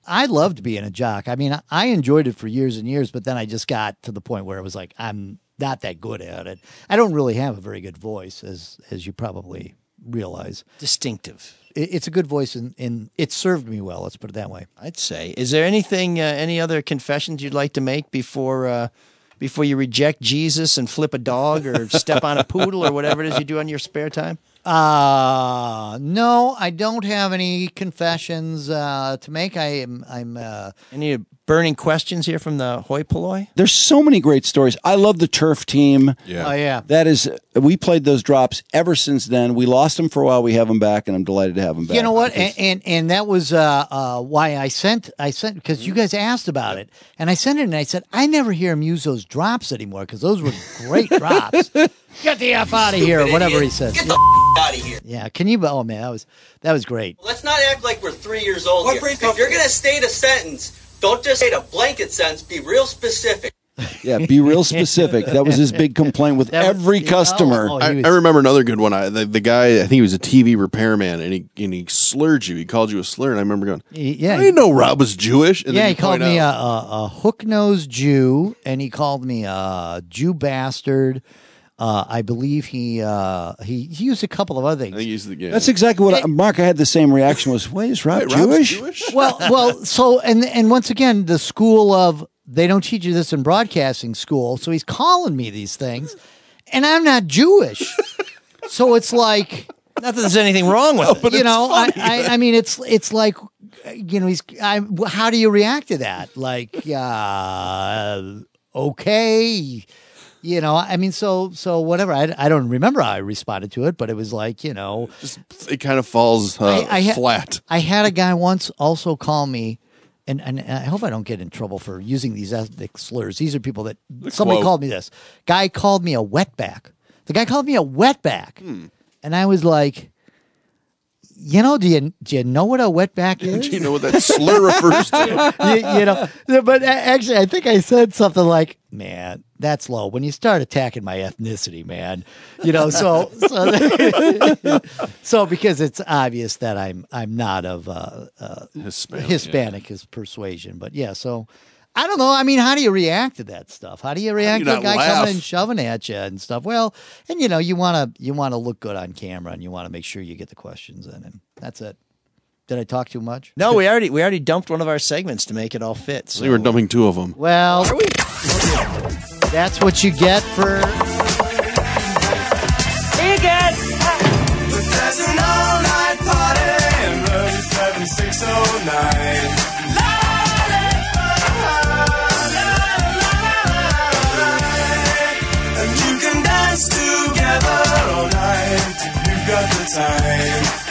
I loved being a jock. I mean, I- I enjoyed it for years and years, but then I just got to the point where it was like I'm not that good at it. I don't really have a very good voice, as as you probably realize. Distinctive. It, it's a good voice, and, and it served me well. Let's put it that way. I'd say. Is there anything, uh, any other confessions you'd like to make before uh, before you reject Jesus and flip a dog or step on a poodle or whatever it is you do on your spare time? Uh no, I don't have any confessions uh, to make. I am I'm uh, Any burning questions here from the hoi polloi? There's so many great stories. I love the turf team. Yeah. oh yeah. That is, we played those drops ever since then. We lost them for a while. We have them back, and I'm delighted to have them back. You know what? And, and and that was uh, uh, why I sent I sent because you guys asked about it, and I sent it, and I said I never hear him use those drops anymore because those were great drops. Get the f out of here, or whatever he says. Get Yeah, the out of here. yeah. Can you? Oh man, that was that was great. Let's not act like we're three years old What here. If you're going to state a sentence, don't just state a blanket sentence. Be real specific. yeah, be real specific. That was his big complaint with was- every customer. Oh, oh, I, was- I remember another good one. I, the, the guy, I think he was a TV repairman, and he and he slurred you. He called you a slur, and I remember going, yeah, I didn't know Rob was Jewish. And yeah, then he called point me a, a, a hook nosed Jew, and he called me a Jew bastard. Uh, I believe he uh, he he used a couple of other I think things. he's the yeah. That's exactly what I, Mark. I had the same reaction. Was wait, is Rob Wait, Rob's Jewish? well, well, so and and once again, the school of they don't teach you this in broadcasting school. So he's calling me these things, and I'm not Jewish. so it's like Not that there's anything wrong with it. but you know, I, I I mean, it's it's like you know, he's I. How do you react to that? Like, uh, okay. You know, I mean, so so whatever. I, I don't remember how I responded to it, but it was like you know, Just, it kind of falls uh, I- I ha- flat. I had a guy once also call me, and, and I hope I don't get in trouble for using these ethnic slurs. These are people that somebody quote. called me this. Guy called me a wetback. The guy called me a wetback, and I was like, you know, do you do you know what a wetback is? Do you know what that slur refers to? you, you know, but actually, I think I said something like, "Man, that's low." When you start attacking my ethnicity, man, you know, so so, so because it's obvious that I'm I'm not of uh, uh, Hispanic. Hispanic is persuasion, but yeah, so. I don't know. I mean, how do you react to that stuff? How do you react you to a guy laugh? coming and shoving at you and stuff? Well, and you know, you want to you want to look good on camera, and you want to make sure you get the questions in, and that's it. Did I talk too much? No, we already we already dumped one of our segments to make it all fit. So We were dumping two of them. Well, that's what you get for. There's an all-night party in room 7609. The time.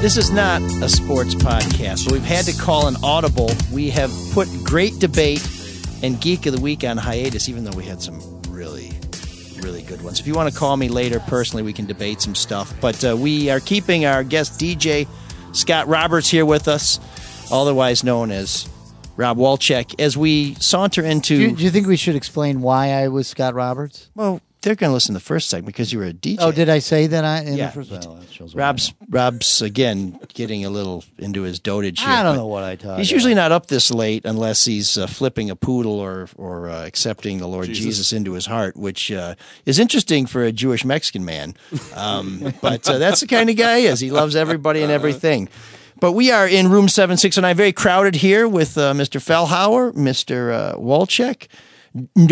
This is not a sports podcast, so we've had to call an audible. We have put great debate and Geek of the Week on hiatus, even though we had some really, really good ones. If you want to call me later personally, we can debate some stuff. But uh, we are keeping our guest DJ Scott Roberts here with us, otherwise known as Rob Wolchek, as we saunter into. Do you, do you think we should explain why I was Scott Roberts? well, they're going to listen to the first segment because you were a DJ. Oh, did I say that I in Yeah, the first? Well, that shows Rob's Rob's again getting a little into his dotage. Here, I don't know what I talk He's about. usually not up this late unless he's uh, flipping a poodle or or uh, accepting the Lord Jesus. Jesus. into his heart, which uh, is interesting for a Jewish Mexican man. Um, but uh, that's the kind of guy he is. He loves everybody and everything. But we are in room seven six and nine, very crowded here with uh, Mr. Fellhauer, Mr. Uh, Wolchek,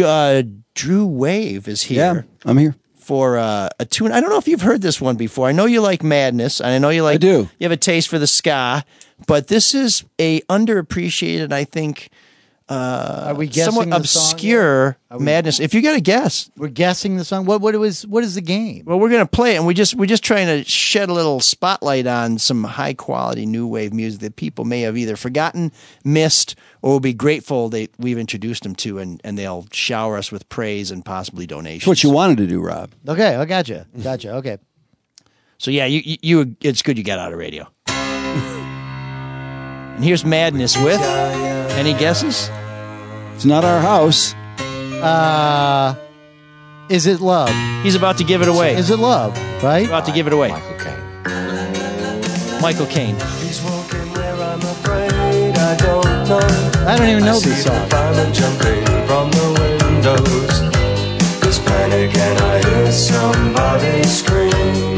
uh, Drew Wave is here Yeah, I'm here. for uh, a tune. I don't know if you've heard this one before. I know you like Madness, and I know you like. I do. You have a taste for the ska, but this is a underappreciated, I think, Are we guessing somewhat the song yet? obscure Are we- Madness. If you got to guess, We're guessing the song. What what it was? What is the game? well, we're gonna play it, and we just we're just trying to shed a little spotlight on some high quality new wave music that people may have either forgotten, missed, or will be grateful that we've introduced them to, and and they'll shower us with praise and possibly donations. It's what you wanted to do, Rob. Okay, I gotcha, gotcha. Okay, So yeah, you, you, you it's good you got out of radio. And here's Madness with any guesses? It's not our house. uh, is it love? He's about to give it away. Is it love? Right? about to give it away. Michael Caine. Michael Caine. He's walking where I'm afraid I don't know. I don't even know see this the song. firemen jumping from the windows. There's panic and I hear somebody scream.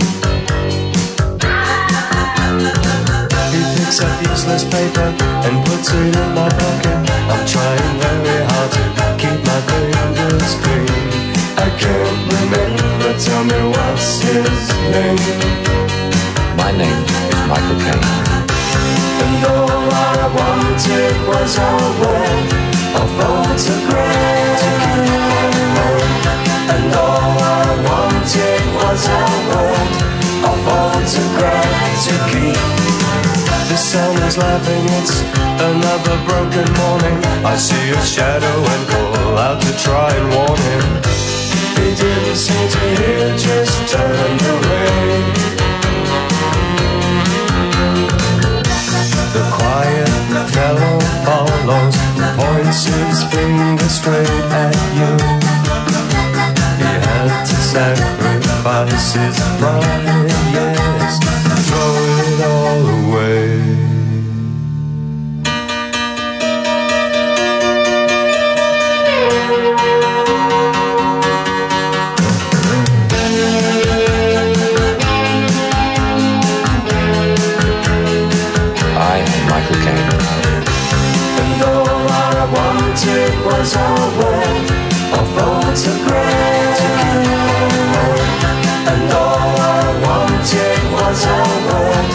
He picks up useless paper and puts it in my pocket. I'm trying very hard to keep my fingers clean. I can't remember, tell me what's his name. My name is Michael Caine. And all I wanted was a word, a photograph. Sun is laughing, it's another broken morning. I see a shadow and call out to try and warn him. He didn't seem to hear, just turned away. The quiet fellow follows, points his finger straight at you. He had to sacrifice his pride, yes, was a word, a photograph. And all I wanted was a word,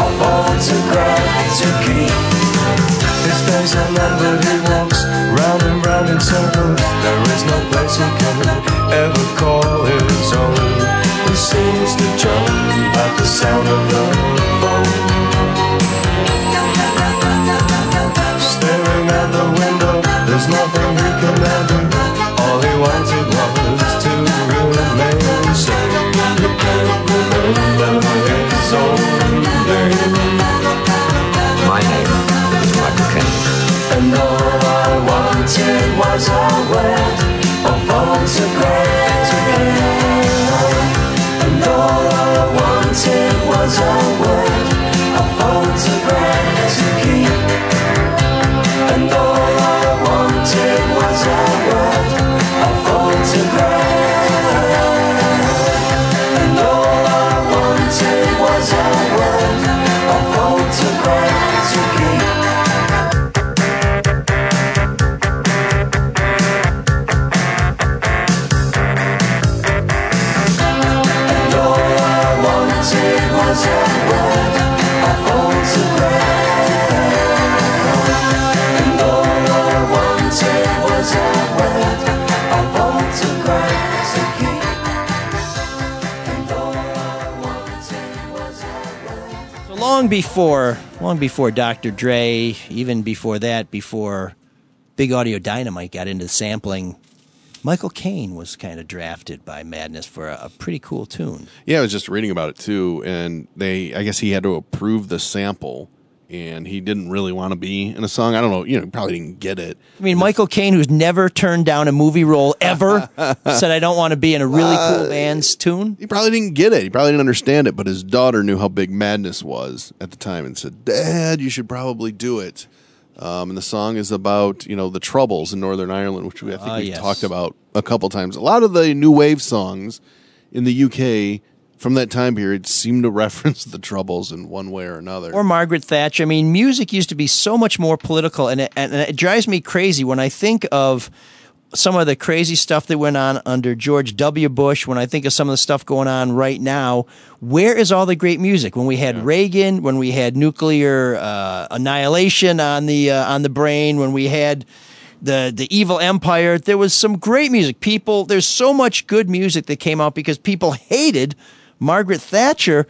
a photograph to keep. His days are numbered, he walks round and round in circles. There is no place he can ever call his own. He seems to jump at the sound of the phone. There's nothing he can ever. All he wanted was to remain sane. He can't remember his own name. My name is Michael Caine. And all I wanted was a word, before, long before Dr. Dre, even before that, before Big Audio Dynamite got into sampling, Michael Caine was kind of drafted by Madness for a, a pretty cool tune. Yeah, I was just reading about it too, and they, I guess he had to approve the sample, and he didn't really want to be in a song. I don't know, you know, he probably didn't get it. I mean, Michael Caine, who's never turned down a movie role ever, said, "I don't want to be in a really cool band's tune." He probably didn't get it. He probably didn't understand it, but his daughter knew how big Madness was at the time and said, "Dad, you should probably do it." Um, and the song is about you know the troubles in Northern Ireland, which we, I think Ah, we've yes. talked about a couple times. A lot of the new wave songs in the UK from that time period seem to reference the troubles in one way or another. Or Margaret Thatcher. I mean, music used to be so much more political, and it, and it drives me crazy when I think of some of the crazy stuff that went on under George W. Bush. When I think of some of the stuff going on right now, where is all the great music? When we had Reagan, when we had nuclear uh, annihilation on the uh, on the brain, when we had the the evil empire, there was some great music. People, there's so much good music that came out because people hated Margaret Thatcher.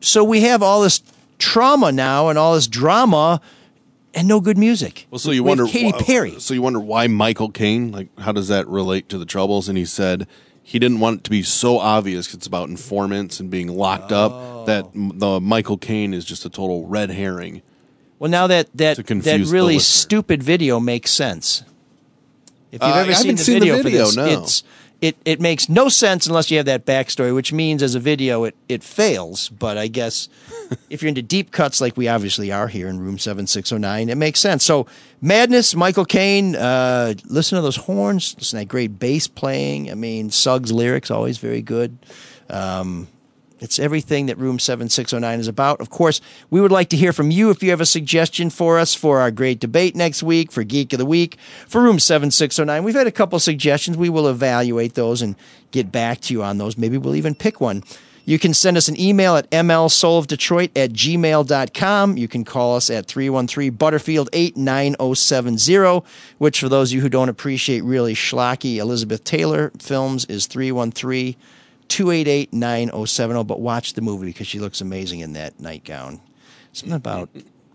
So we have all this trauma now and all this drama and no good music. Well, so you We wonder Katy why- Perry. So you wonder why Michael Caine? Like, how does that relate to the troubles? And he said he didn't want it to be so obvious. It's about informants and being locked Oh. up. That the Michael Caine is just a total red herring. Well, now that that that really stupid video makes sense. If you've Uh, ever seen the seen the video, video, for this, no. it's it it makes no sense unless you have that backstory, which means as a video it it fails. But I guess if you're into deep cuts like we obviously are here in room seven six zero nine, it makes sense. So madness, Michael Caine. Uh, listen to those horns. Listen to that great bass playing. I mean, Suggs lyrics always very good. Um, it's everything that Room 7609 is about. Of course, we would like to hear from you if you have a suggestion for us for our great debate next week, for Geek of the Week, for Room 7609. We've had a couple suggestions. We will evaluate those and get back to you on those. Maybe we'll even pick one. You can send us an email at mlsoulofdetroit at gmail.com. You can call us at 313 Butterfield 89070, which for those of you who don't appreciate really schlocky Elizabeth Taylor films is 313 288 9070. But watch the movie because she looks amazing in that nightgown. Something about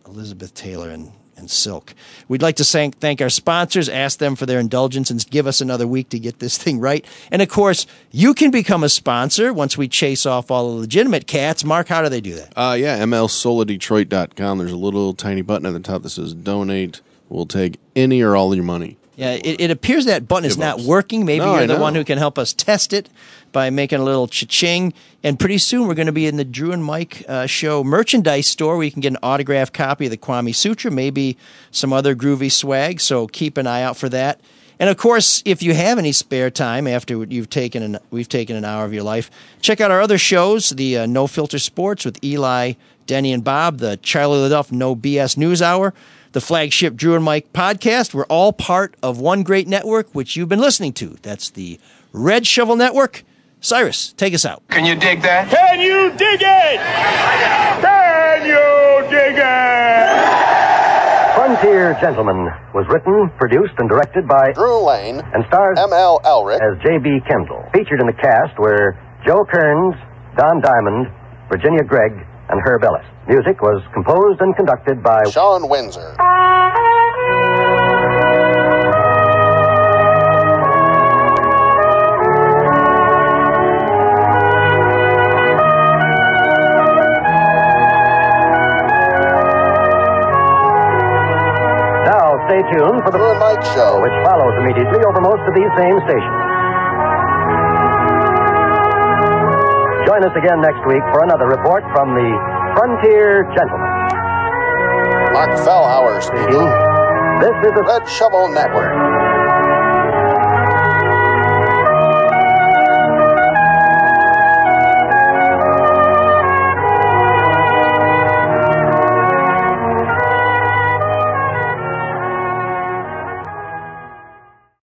Elizabeth Taylor and, and silk. We'd like to thank, thank our sponsors, ask them for their indulgence, and give us another week to get this thing right. And of course, you can become a sponsor once we chase off all the legitimate cats. Mark, how do they do that? Uh, yeah, mlsoladetroit.com. There's a little tiny button at the top that says donate. We'll take any or all your money. Yeah, it, it appears that button is not working. Maybe No, you're I the know. one who can help us test it by making a little cha-ching. And pretty soon we're going to be in the Drew and Mike uh, show merchandise store where you can get an autographed copy of the Kwame Sutra, maybe some other groovy swag. So keep an eye out for that. And of course, if you have any spare time after you've taken an, we've taken an hour of your life, check out our other shows: the uh, No Filter Sports with Eli, Denny, and Bob, the Charlie LeDuff No BS News Hour, the flagship Drew and Mike podcast. We're all part of one great network, which you've been listening to. That's the Red Shovel Network. Cyrus, take us out. Can you dig that? Can you dig it? Can you dig it? Frontier Gentleman was written, produced, and directed by Drew Lane and stars M.L. Elrick as J.B. Kendall. Featured in the cast were Joe Kearns, Don Diamond, Virginia Gregg, and Herb Ellis. Music was composed and conducted by Sean Windsor. Now stay tuned for the Mike Show. which follows immediately over most of these same stations. Join us again next week for another report from the Frontier Gentleman. Mark Fellhauer speaking. This is the Red Shovel Network.